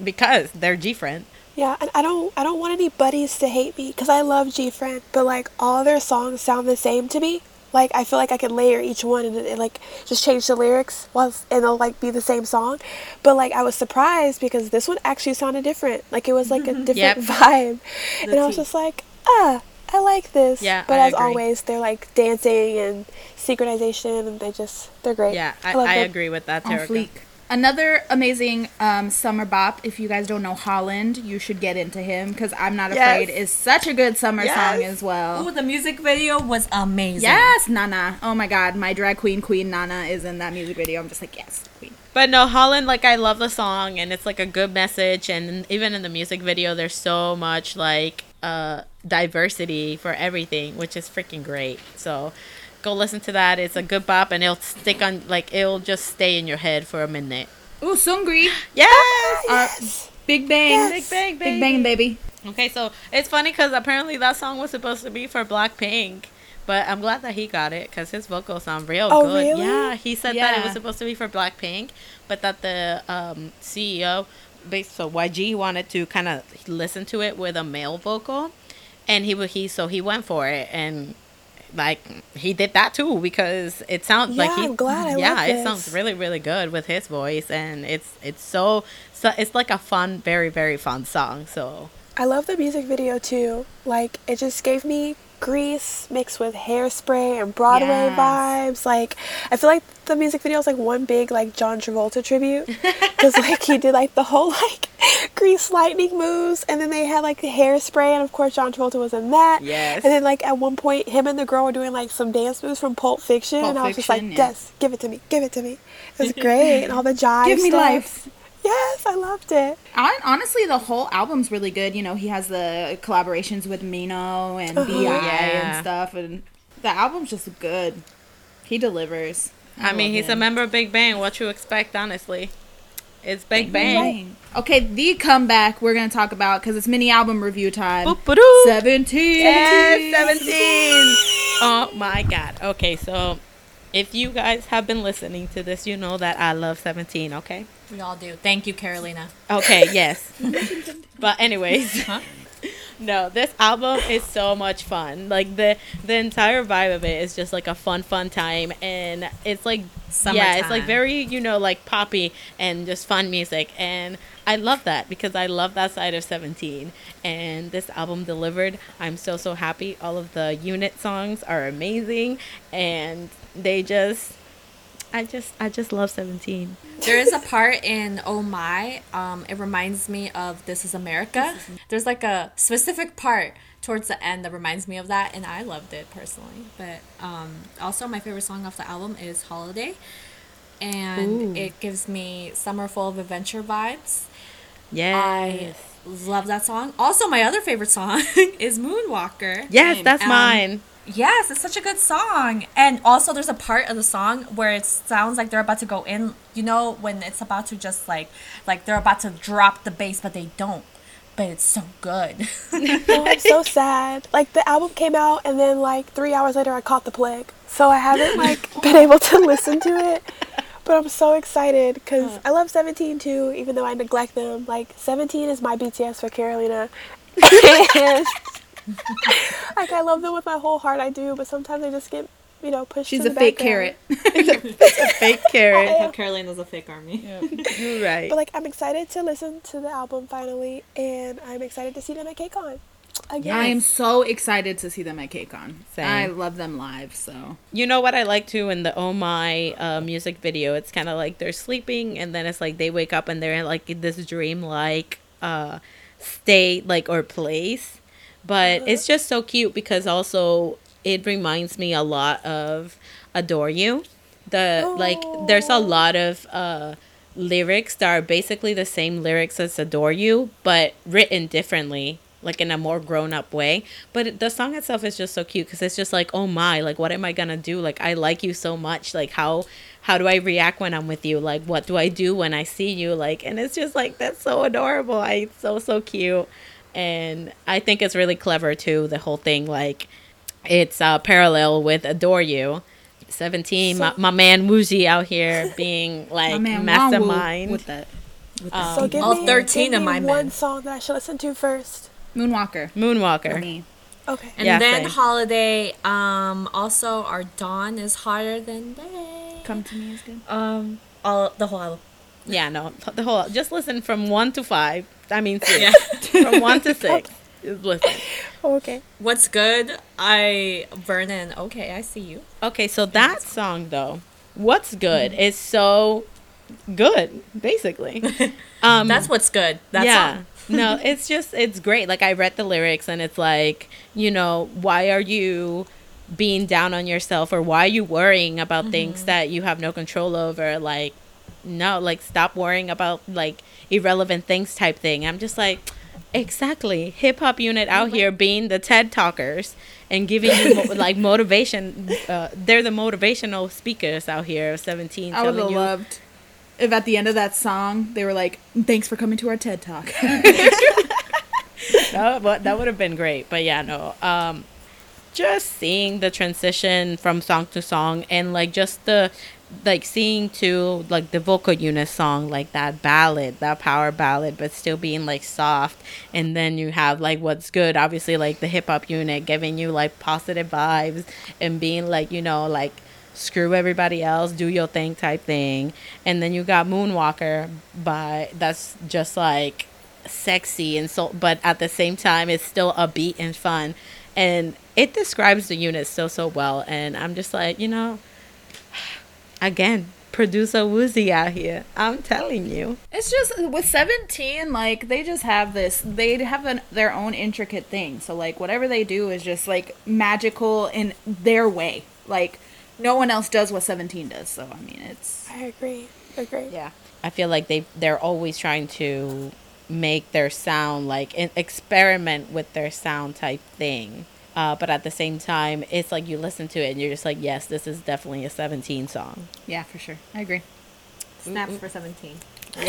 because they're G Friend. Yeah, and I don't I don't want any buddies to hate me because I love G Friend, but like all their songs sound the same to me. Like I feel like I could layer each one and, and like just change the lyrics once and they'll like be the same song. But like I was surprised because this one actually sounded different. Like it was like a different Yep. vibe, and I was just like ah. I like this. Yeah, but I as agree. always, they're like dancing and synchronization, and they just they're great. Yeah, I, love I agree with that. on Terika. Fleek. Another amazing um, summer bop. If you guys don't know Holland, you should get into him because I'm not Yes. afraid is such a good summer Yes. song as well. Ooh, the music video was amazing. Yes, Nana. Oh my God, my drag queen queen Nana is in that music video. I'm just like yes, queen. But no, Holland, like I love the song and it's like a good message and even in the music video there's so much like uh diversity for everything, which is freaking great. So go listen to that. It's a good bop and it'll stick on like it'll just stay in your head for a minute. Ooh, Seungri, Yes. Yes. Big Bang, Yes. Big Bang, Big Bang, baby. Okay, so it's funny because apparently that song was supposed to be for Blackpink, but I'm glad that he got it because his vocals sound real Oh, good. really? Yeah, he said that it was supposed to be for Blackpink, but that the um, CEO, so YG wanted to kind of listen to it with a male vocal, and he would he so he went for it and. Like he did that too because it sounds like Yeah, he I'm glad. I yeah it sounds really really good with his voice and it's it's so so it's like a fun very very fun song so I love the music video too. Like it just gave me Grease mixed with hairspray and Broadway Yes. vibes. Like I feel like the music video is like one big like John Travolta tribute because like he did like the whole like Grease lightning moves and then they had like the hairspray and of course John Travolta was in that. Yes. And then like at one point him and the girl were doing like some dance moves from Pulp Fiction Pulp and I was just like, Fiction, yeah. yes, give it to me, give it to me. It was great and all the jive. Give me stuff. life. Yes, I loved it. Honestly, the whole album's really good. You know, he has the collaborations with Mino and Uh-huh. Bi Yeah. and stuff, and the album's just good. He delivers. I, mean, love he's a member of Big Bang. What you expect, honestly? It's Big Bang. Bang. Okay, the comeback we're gonna talk about because it's mini album review time. Boop-a-doo. Seventeen. Yes, 17. Oh my God. Okay, so if you guys have been listening to this, you know that I love 17, okay? We all do. Thank you, Carolina. Okay, yes. but, anyways. Huh? no, this album is so much fun. Like the the entire vibe of it is just like a fun, fun time, and it's like yeah, it's like very you know like poppy and just fun music, and I love that because I love that side of Seventeen, and this album delivered. I'm so so happy. All of the unit songs are amazing, and they just. I just I just love 17. There is a part in Oh My, um, it reminds me of This Is America. There's like a specific part towards the end that reminds me of that, and I loved it personally. But um, also, my favorite song off the album is Holiday, and it gives me summer full of adventure vibes. Yeah. I love that song. Also, my other favorite song is Moonwalker. Yes, that's Um, mine. Yes, it's such a good song. And also there's a part of the song where it sounds like they're about to go in, you know, when it's about to just like like they're about to drop the bass but they don't. But it's so good. Oh, I'm so sad. Like the album came out, and then like three hours later, I caught the plague. So I haven't like been able to listen to it. But I'm so excited because uh. I love 17 too, even though I neglect them. Like 17 is my BTS for Carolina. and, like I love them with my whole heart, I do. But sometimes they just get, you know, pushed. She's to a the fake background. carrot. Fake carrot. Carolina's a fake army. You're right. But like I'm excited to listen to the album finally, and I'm excited to see them at KCON. Again. I am so excited to see them at KCON. Same. I love them live, so You know what I like too in the Oh My uh, music video? It's kind of like they're sleeping and then it's like they wake up and they're in like this dream-like uh, state, like or place. But it's just so cute because also it reminds me a lot of Adore You. The like there's a lot of uh, lyrics that are basically the same lyrics as Adore You, but written differently like in a more grown up way. But the song itself is just so cute because it's just like, oh my, like what am I gonna do? Like I like you so much. Like how how do I react when I'm with you? Like what do I do when I see you? Like and it's just like that's so adorable. I it's so so cute, and I think it's really clever too. The whole thing like it's uh, parallel with Adore You. 17, my, So- my man Woozi out here being like my man Wangwu mastermind. with that Um, So give all me, 13 give of me my one men. song that I should listen to first. Moonwalker. for Moonwalker. me. Okay. And Yeah, then same. Holiday, um, also our Dawn is hotter than day. Come to me is good. Um, all the whole album. Yeah, no, the whole. Just listen from one to five. I mean, six. Yeah. from one to six. Listen. Okay. What's good? I Vernon. Okay, I see you. Okay, so that song though, "What's Good" is so good. Basically, um, That's what's good. That yeah. song. no, it's just it's great. Like I read the lyrics and it's like, you know, why are you being down on yourself or why are you worrying about things that you have no control over? Like no, like stop worrying about like irrelevant things type thing. I'm just like exactly. Hip hop unit out here being the TED talkers and giving you mo- like motivation uh, they're the motivational speakers out here 17 I would have you loved if at the end of that song they were like, "Thanks for coming to our TED Talk." that, would- that would have been great but yeah no um just seeing the transition from song to song and like just the like seeing to like the vocal unit song like that ballad that power ballad but still being like soft. And then you have like what's good obviously like the hip-hop unit giving you like positive vibes and being like you know like screw everybody else do your thing type thing. And then you got moonwalker by that's just like sexy and so but at the same time it's still upbeat and fun. And it describes the unit so so well. And i'm just like you know again producer Woozi out here i'm telling you It's just with 17, like they just have this. They have an, their own intricate thing. So like whatever they do is just like magical in their way. Like no one else does what 17 does. So I mean, it's I agree. I Agree. yeah i feel like they they're always trying to make their sound like an experiment with their sound type thing uh, but at the same time it's like you listen to it and you're just like yes this is definitely a 17 song yeah, for sure. I agree. Snaps for seventeen. Snaps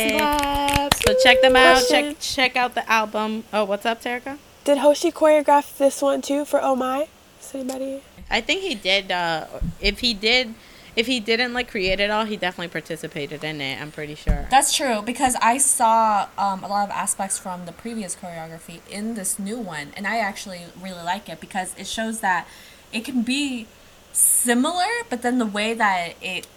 and Yay. so check them out Question. check check out the album oh what's up Terica? Did Hoshi choreograph this one too for Oh My? Does anybody? I think he did. Uh, if he did, if he didn't like create it all, he definitely participated in it. I'm pretty sure. That's true because I saw um, a lot of aspects from the previous choreography in this new one, and I actually really like it because it shows that it can be similar, but then the way that it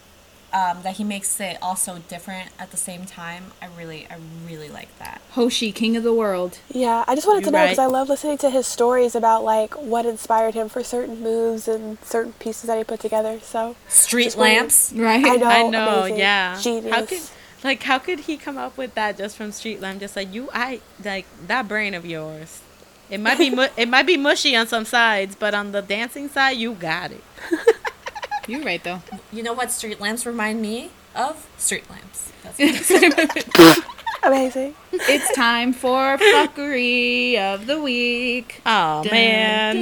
um, that he makes it also different at the same time, I really, I really like that. Hoshi, king of the world. Yeah, I just wanted to You're know because right. I love listening to his stories about like what inspired him for certain moves and certain pieces that he put together. So Street Just wondering- lamps. Right. I know, I know, amazing. yeah. genius. How could like how could he come up with that just from Street Lamp? Just like you, I like that brain of yours. It might be mu- it might be mushy on some sides, but on the dancing side, you got it. You're right though. You know what street lamps remind me of? Street lamps. That's what amazing. it's time for fuckery of the week. Oh Dun, man,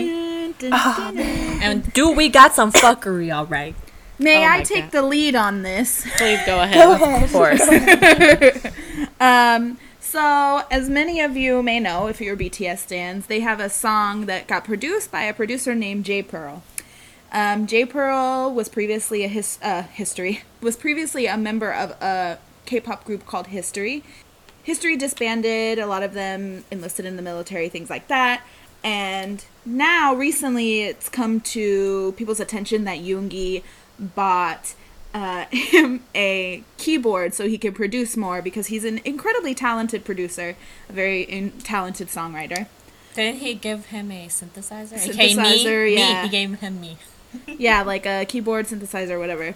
dun, dun, dun. and do we got some fuckery all right? May Oh I take God. the lead on this? please go ahead. Go ahead. Of course. Um, so, as many of you may know, if you're BTS stands, they have a song that got produced by a producer named J Pearl. Um, J Pearl was previously a his, uh, history was previously a member of a K-pop group called History. History disbanded. A lot of them enlisted in the military, things like that. And now, recently, it's come to people's attention that Yoongi bought uh, him a keyboard so he could produce more because he's an incredibly talented producer, a very in- talented songwriter. Didn't he give him a synthesizer? Synthesizer, me, yeah. me. He gave him me. Yeah, like a keyboard synthesizer, whatever.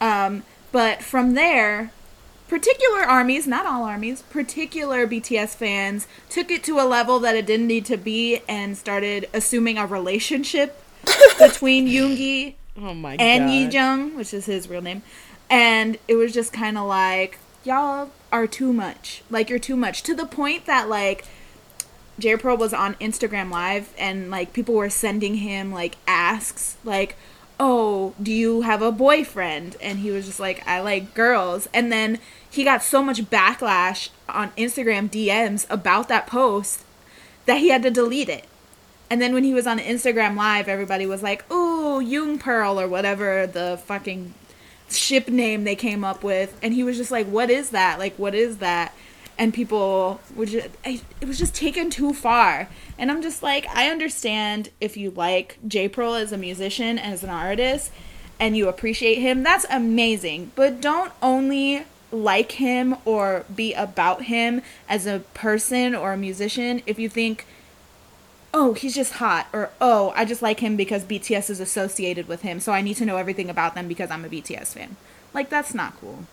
Um, but from there, particular armies, not all armies, particular BTS fans took it to a level that it didn't need to be and started assuming a relationship between Yoongi Oh my and god. Yi Jung, which is his real name. And it was just kind of like, y'all are too much. Like, you're too much. To the point that, like, J Pearl was on Instagram Live and, like, people were sending him, like, asks, like, oh, do you have a boyfriend? And he was just like, I like girls. And then he got so much backlash on Instagram DMs about that post that he had to delete it. And then when he was on Instagram Live, everybody was like, "Ooh, Young Pearl" or whatever the fucking ship name they came up with, and he was just like, "What is that? Like, what is that?" And people were just, it was just taken too far. And I'm just like, I understand if you like J Pearl as a musician, as an artist, and you appreciate him, that's amazing. But don't only like him or be about him as a person or a musician if you think oh, he's just hot, or oh, I just like him because BTS is associated with him, so I need to know everything about them because I'm a BTS fan. Like, that's not cool.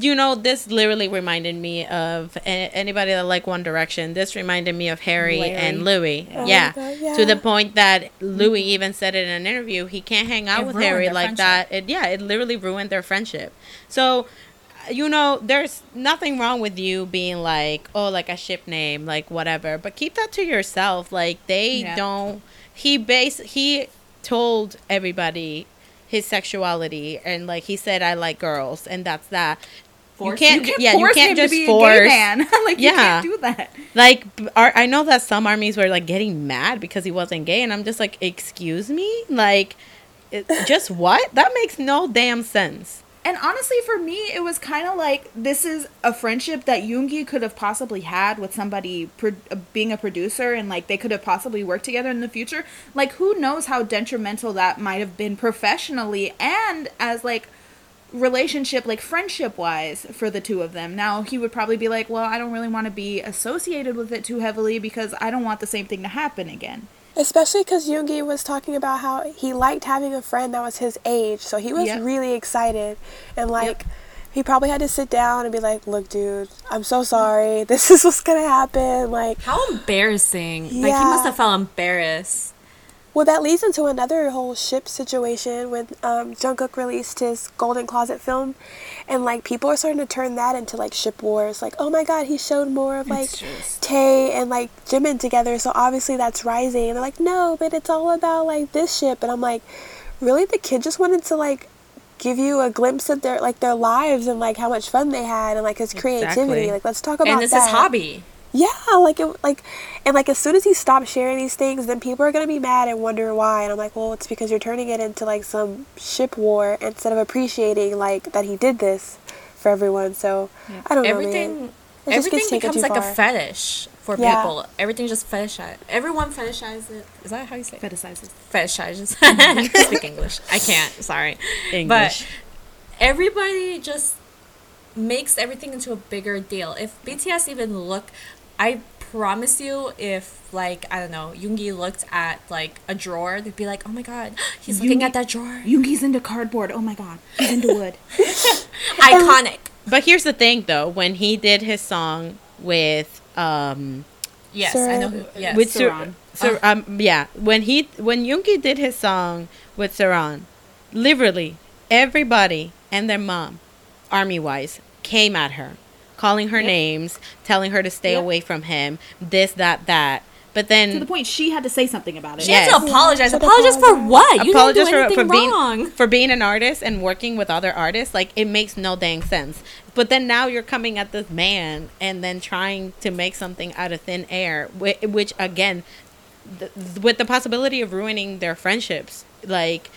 You know, this literally reminded me of a- anybody that like One Direction. This reminded me of Harry Larry. and Louis. Oh yeah. God, yeah. to the point that Louis even said in an interview he can't hang out It with Harry like that. It, yeah, it literally ruined their friendship. So, you know, there's nothing wrong with you being like, oh, like a ship name, like whatever. But keep that to yourself. Like they Yeah. don't. He base he told everybody his sexuality and like he said I like girls and that's that. Force- You can't, You can't yeah, you can't just force. man. like, you Yeah. can't do that. Like, I know that some armies were like getting mad because he wasn't gay, and I'm just like, excuse me, like, it, just what? That makes no damn sense. And honestly, for me, it was kind of like this is a friendship that Yoongi could have possibly had with somebody pro- being a producer, and like they could have possibly worked together in the future. Like, who knows how detrimental that might have been professionally and as like relationship, like friendship wise, for the two of them. Now, he would probably be like, well, I don't really want to be associated with it too heavily because I don't want the same thing to happen again. Especially because Yoongi was talking about how he liked having a friend that was his age, so he was Yep. really excited, and like he probably had to sit down and be like, "Look, dude, I'm so sorry. This is what's gonna happen." Like, How embarrassing. Like, he must have felt embarrassed. Well, that leads into another whole ship situation when um, Jungkook released his Golden Closet film, and like people are starting to turn that into like ship wars. Like, oh my God, he showed more of like just- Tay and like Jimin together, so obviously that's rising. And they're like, no, but it's all about like this ship. And I'm like, really? The kid just wanted to like give you a glimpse of their like their lives and like how much fun they had and like his creativity. Exactly. Like, let's talk about And it's that. his hobby. Yeah, like it, like, and like as soon as he stopped sharing these things, then people are gonna be mad and wonder why. And I'm like, well, it's because you're turning it into like some ship war instead of appreciating like that he did this for everyone. So I don't know, everything man. It everything becomes like far. a fetish for Yeah. people. Everything just fetishize. Everyone fetishizes it. Is that how you say it? Fetishizes. Fetishizes. Speak English. I can't. Sorry. English. But everybody just makes everything into a bigger deal. If BTS even look, I promise you, if like I don't know, Yoongi looked at like a drawer, they'd be like, "Oh my god, he's looking Yoongi- at that drawer." Yoongi's into cardboard. Oh my god, he's into wood. Iconic. But here's the thing, though. When he did his song with um, Yes, Sir- I know who. Yes. with Sur- Suran. Sur- um, yeah, when he when Yoongi did his song with Suran, literally everybody and their mom, army wise, came at her, calling her names, telling her to stay Yep. away from him, this, that, that. But then to the point she had to say something about it. She has Yes. to apologize. Yeah, apologize for what? You apologize didn't do for, anything for being wrong. for being an artist and working with other artists like it makes no dang sense but then now you're coming at this man and then trying to make something out of thin air which, which again th- with the possibility of ruining their friendships like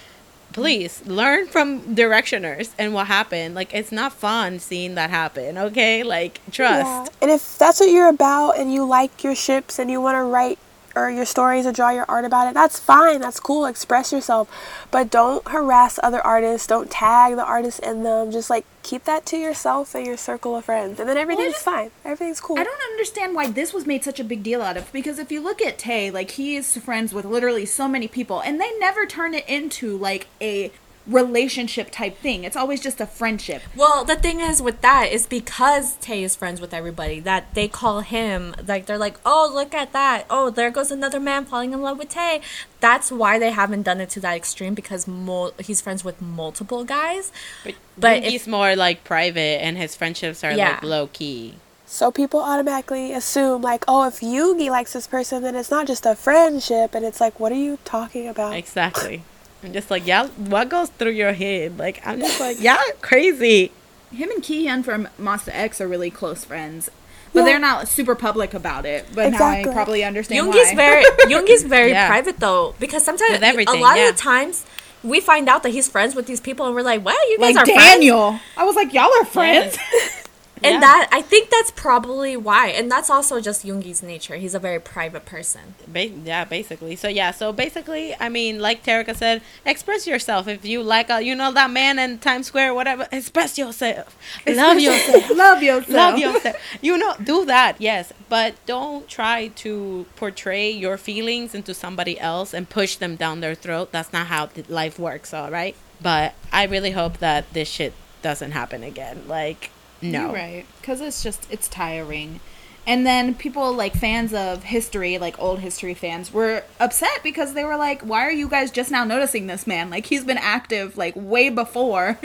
please learn from directioners and what happened like it's not fun seeing that happen okay like trust Yeah. And if that's what you're about and you like your ships and you want to write or your stories or draw your art about it, that's fine. That's cool. Express yourself. But don't harass other artists. Don't tag the artists in them. Just like keep that to yourself and your circle of friends. And then everything's just- fine. Everything's cool. I don't understand why this was made such a big deal out of because if you look at Tay, like he is friends with literally so many people and they never turn it into like a relationship type thing. It's always just a friendship. Well, the thing is with that is because Tay is friends with everybody that they call him like they're like, oh look at that, oh there goes another man falling in love with Tay. That's why they haven't done it to that extreme because mul- he's friends with multiple guys. but, But he's more like private and his friendships are Yeah. like low key So people automatically assume like, oh, if Yugi likes this person, then it's not just a friendship. And it's like, what are you talking about? Exactly. I'm just like, y'all, what goes through your head? Like, I'm just like, y'all crazy. Him and Kihyun from Monsta X are really close friends. But Yeah. they're not super public about it. But now I probably understand Yoongi's why. very Yoongi's very Yeah. private though because sometimes With everything, a lot yeah. of the times we find out that he's friends with these people and we're like, well, you guys like are friends. Daniel. I was like, y'all are friends. And Yeah. that I think that's probably why, and that's also just Yoongi's nature. He's a very private person. Ba- yeah, basically. So yeah, so basically, I mean, like Tarika said, express yourself. If you like, a, you know, that man in Times Square, whatever, express yourself. Love yourself. Love yourself. Love yourself. You know, do that, yes, but don't try to portray your feelings into somebody else and push them down their throat. That's not how th- life works, all right? But I really hope that this shit doesn't happen again. Like, no. You're right. Because it's just, it's tiring. And then people, like fans of history, like old history fans, were upset because they were like, why are you guys just now noticing this man? Like, he's been active, like, way before.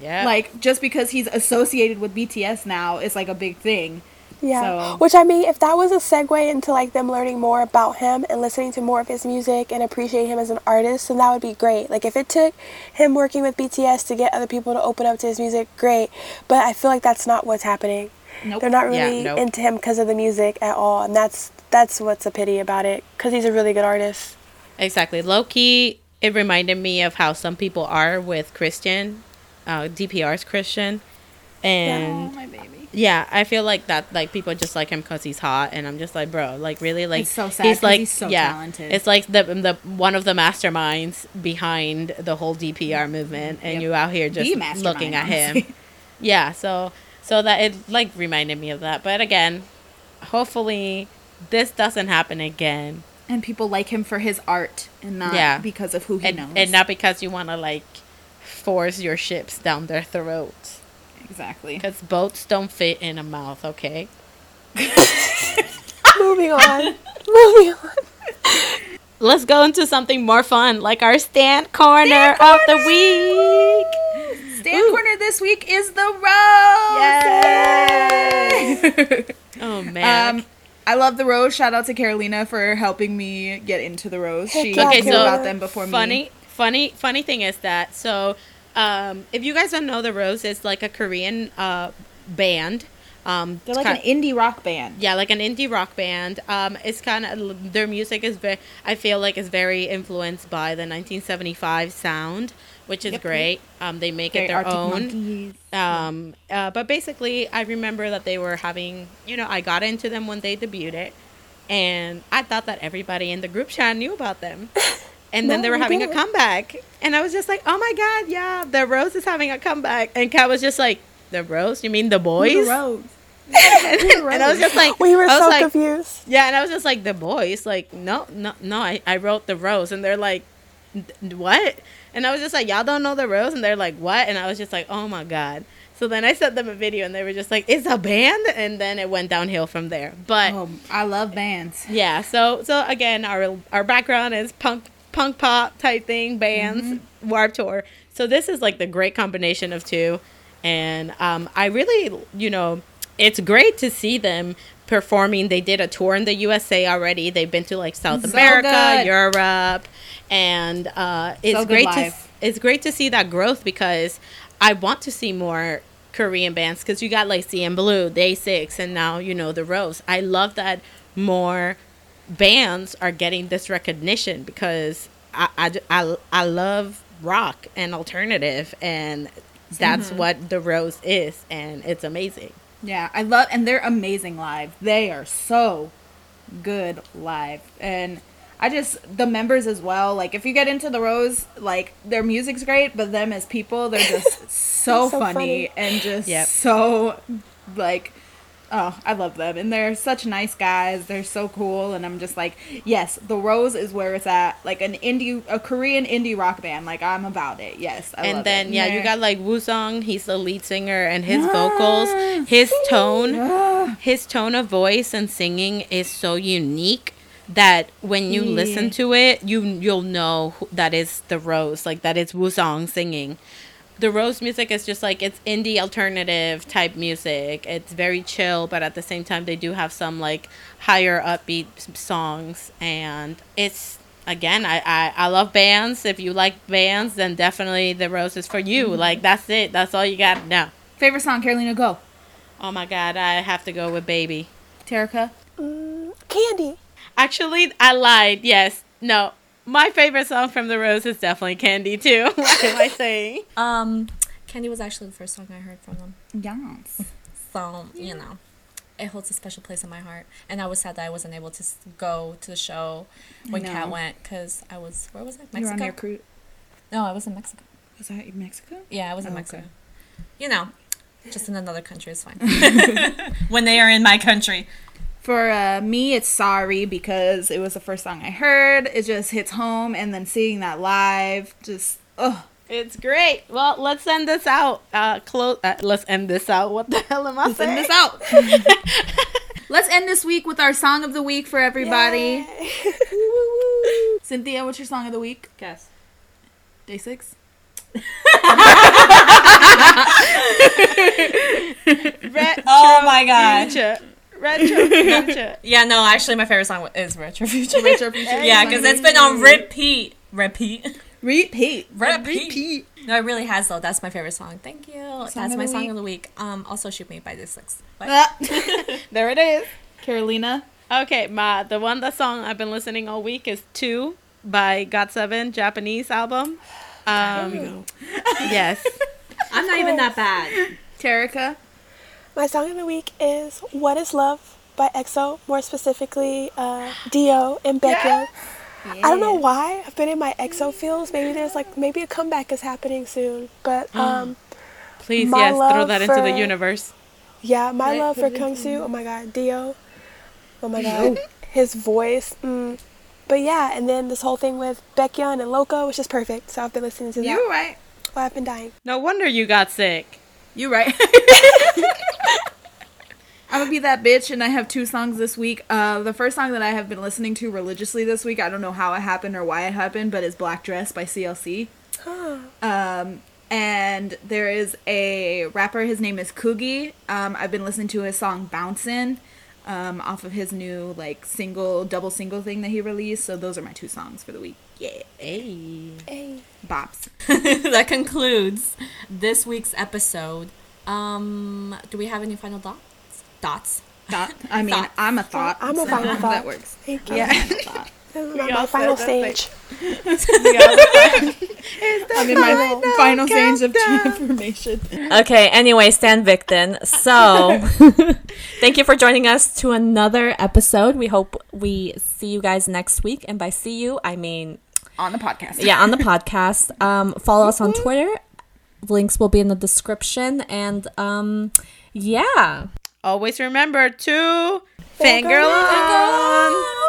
Yeah. like, just because he's associated with BTS now is, like, a big thing. Yeah. So- Which I mean, if that was a segue into like them learning more about him and listening to more of his music and appreciating him as an artist, then that would be great. Like if it took him working with BTS to get other people to open up to his music, great. But I feel like that's not what's happening. Nope. They're not Yeah, really nope. into him because of the music at all, and that's that's what's a pity about it. Because he's a really good artist. Exactly. Low key, it reminded me of how some people are with Christian, uh, DPR's Christian. And my baby. Yeah, I feel like that, like people just like him because he's hot, and I'm just like, bro, like really, like It's so sad 'cause like, he's so yeah, talented. it's like the the one of the masterminds behind the whole DPR movement, and Yep. you out here just looking at him. Yeah, so so that it like reminded me of that, but again, hopefully this doesn't happen again. And people like him for his art and not Yeah. because of who he and, knows. and not because you want to like force your ships down their throats exactly. because boats don't fit in a mouth okay Moving on. Moving on. let's go into something more fun like our stand corner of the week Stand corner this week is the rose. Yay! oh man Um, I love the rose. Shout out to Carolina for helping me get into the rose. She yeah, okay knew so about them before funny me. funny funny thing is that so um if you guys don't know the rose is like a korean uh band Um, They're like an indie rock band. yeah, like an indie rock band. Um, it's kind of their music is very. I feel like is very influenced by the 1975 sound, which is Yep, great. Um, they make Very it their Arctic own. Um, uh, but basically, I remember that they were having, you know, I got into them when they debuted, and I thought that everybody in the group chat knew about them. And then No, they were having a comeback, and I was just like, "Oh my god, yeah, the Rose is having a comeback." And Kat was just like, "The Rose? You mean the boys?" The Rose? and I was just like, We were so like, confused. yeah, and I was just like, the boys, like, no, no, no, I, I wrote the rose, and they're like, what? And I was just like, y'all don't know the rose, and they're like, what? And I was just like, oh my god. So then I sent them a video, and they were just like, it's a band, and then it went downhill from there. But Oh, I love bands. yeah, so so again, our our background is punk punk pop type thing, bands, Warp Tour. So this is like the great combination of two, and um, I really, you know, it's great to see them performing. They did a tour in the USA already. They've been to like South So America, good. Europe, and uh, it's So great to it's great to see that growth because I want to see more Korean bands because you got like CNBLUE, Day Six, and now you know the Rose. I love that more bands are getting this recognition because I, I, I, I love rock and alternative and that's Mm-hmm. what the Rose is and it's amazing. Yeah, I love, and they're amazing live. They are so good live, and I just the members as well. Like if you get into the Rose, like their music's great, but them as people, they're just so, So funny, funny. and just Yep. so like. Oh, I love them, and they're such nice guys. They're so cool, and I'm just like, yes, the Rose is where it's at. Like an indie, a Korean indie rock band. Like I'm about it. Yes, I and love then it. yeah, you got like Woo he's the lead singer and his vocals, his tone, Ah. his tone of voice and singing is so unique that when you listen to it, you you'll know who, that is the Rose, like that is Woosung singing. The Rose music is just like it's indie alternative type music. It's very chill, but at the same time they do have some like higher upbeat songs and it's again I, I I love bands. If you like bands, then definitely the Rose is for you. Mm-hmm. Like that's it. That's all you got now favorite song, Carolina. Go, Oh my god, I have to go with Baby. Terica. Candy. Actually, I lied. Yes. No. My favorite song from The Rose is definitely Candy too. what am I saying? Um, Candy was actually the first song I heard from them. Yes. So, you know, it holds a special place in my heart. And I was sad that I wasn't able to go to the show when Kat went because I was, where was I? You were on your cruise. no, I was in Mexico. Was that in Mexico? Yeah, I was in Oh, Mexico. okay. You know, just in another country is fine. when they are in my country. For uh, me, it's sorry because it was the first song I heard. It just hits home, and then seeing that live, just oh, It's great. Well, let's end this out. Uh, close. Uh, let's end this out. What the hell am I let's saying? end this out. let's end this week with our song of the week for everybody. Cynthia, what's your song of the week? Guess. DAY6. Retro Oh my god. Future. Retro future. Yeah, no, actually, my favorite song is Retro Future. Retro Future. yeah, because it's been on repeat. Repeat. repeat. Repeat. repeat. No, it really has though. That's my favorite song. Thank you. That's my song week. of the week. Um, also shoot me by this six. But Ah. There it is. Carolina. Okay, my the one the song I've been listening all week is Two by GOT7 Japanese album. Um, yes. I'm not even that bad. Terica. My song of the week is What is Love by EXO, more specifically uh, D.O. and Baekhyun. I don't know why I've been in my EXO feels. Maybe there's like maybe a comeback is happening soon. But um, Please, My yes, throw love that into the universe. yeah, my Right, love for Kung into- Soo. Oh my God, Dio. Oh my God, his voice. Mm. But yeah, and then this whole thing with Baekhyun and Loco was just perfect. So I've been listening to that You right. Well, I've been dying. No wonder you got sick. You right. I'm gonna be that bitch, and I have two songs this week. Uh, the first song that I have been listening to religiously this week, I don't know how it happened or why it happened, but it's "Black Dress" by CLC. Um, and there is a rapper. His name is Coogie. Um, I've been listening to his song "Bouncin'." Um, off of his new like single, double single thing that he released. So those are my two songs for the week. Yeah, Hey. Hey. bops. that concludes this week's episode. Um, do we have any final thoughts? Thoughts. Thought. I mean, Thoughts. I'm a thought. I'm a so final thought. That works. Thank you. Yeah. I'm a thought. This is my final stage. I'm in my final stage of transformation. Okay, anyway, Stan Victon. So, thank you for joining us to another episode. We hope we see you guys next week. And by see you, I mean, On the podcast. yeah, on the podcast. Um, follow us on Twitter. Links will be in the description. And um, yeah. Always remember to finger on.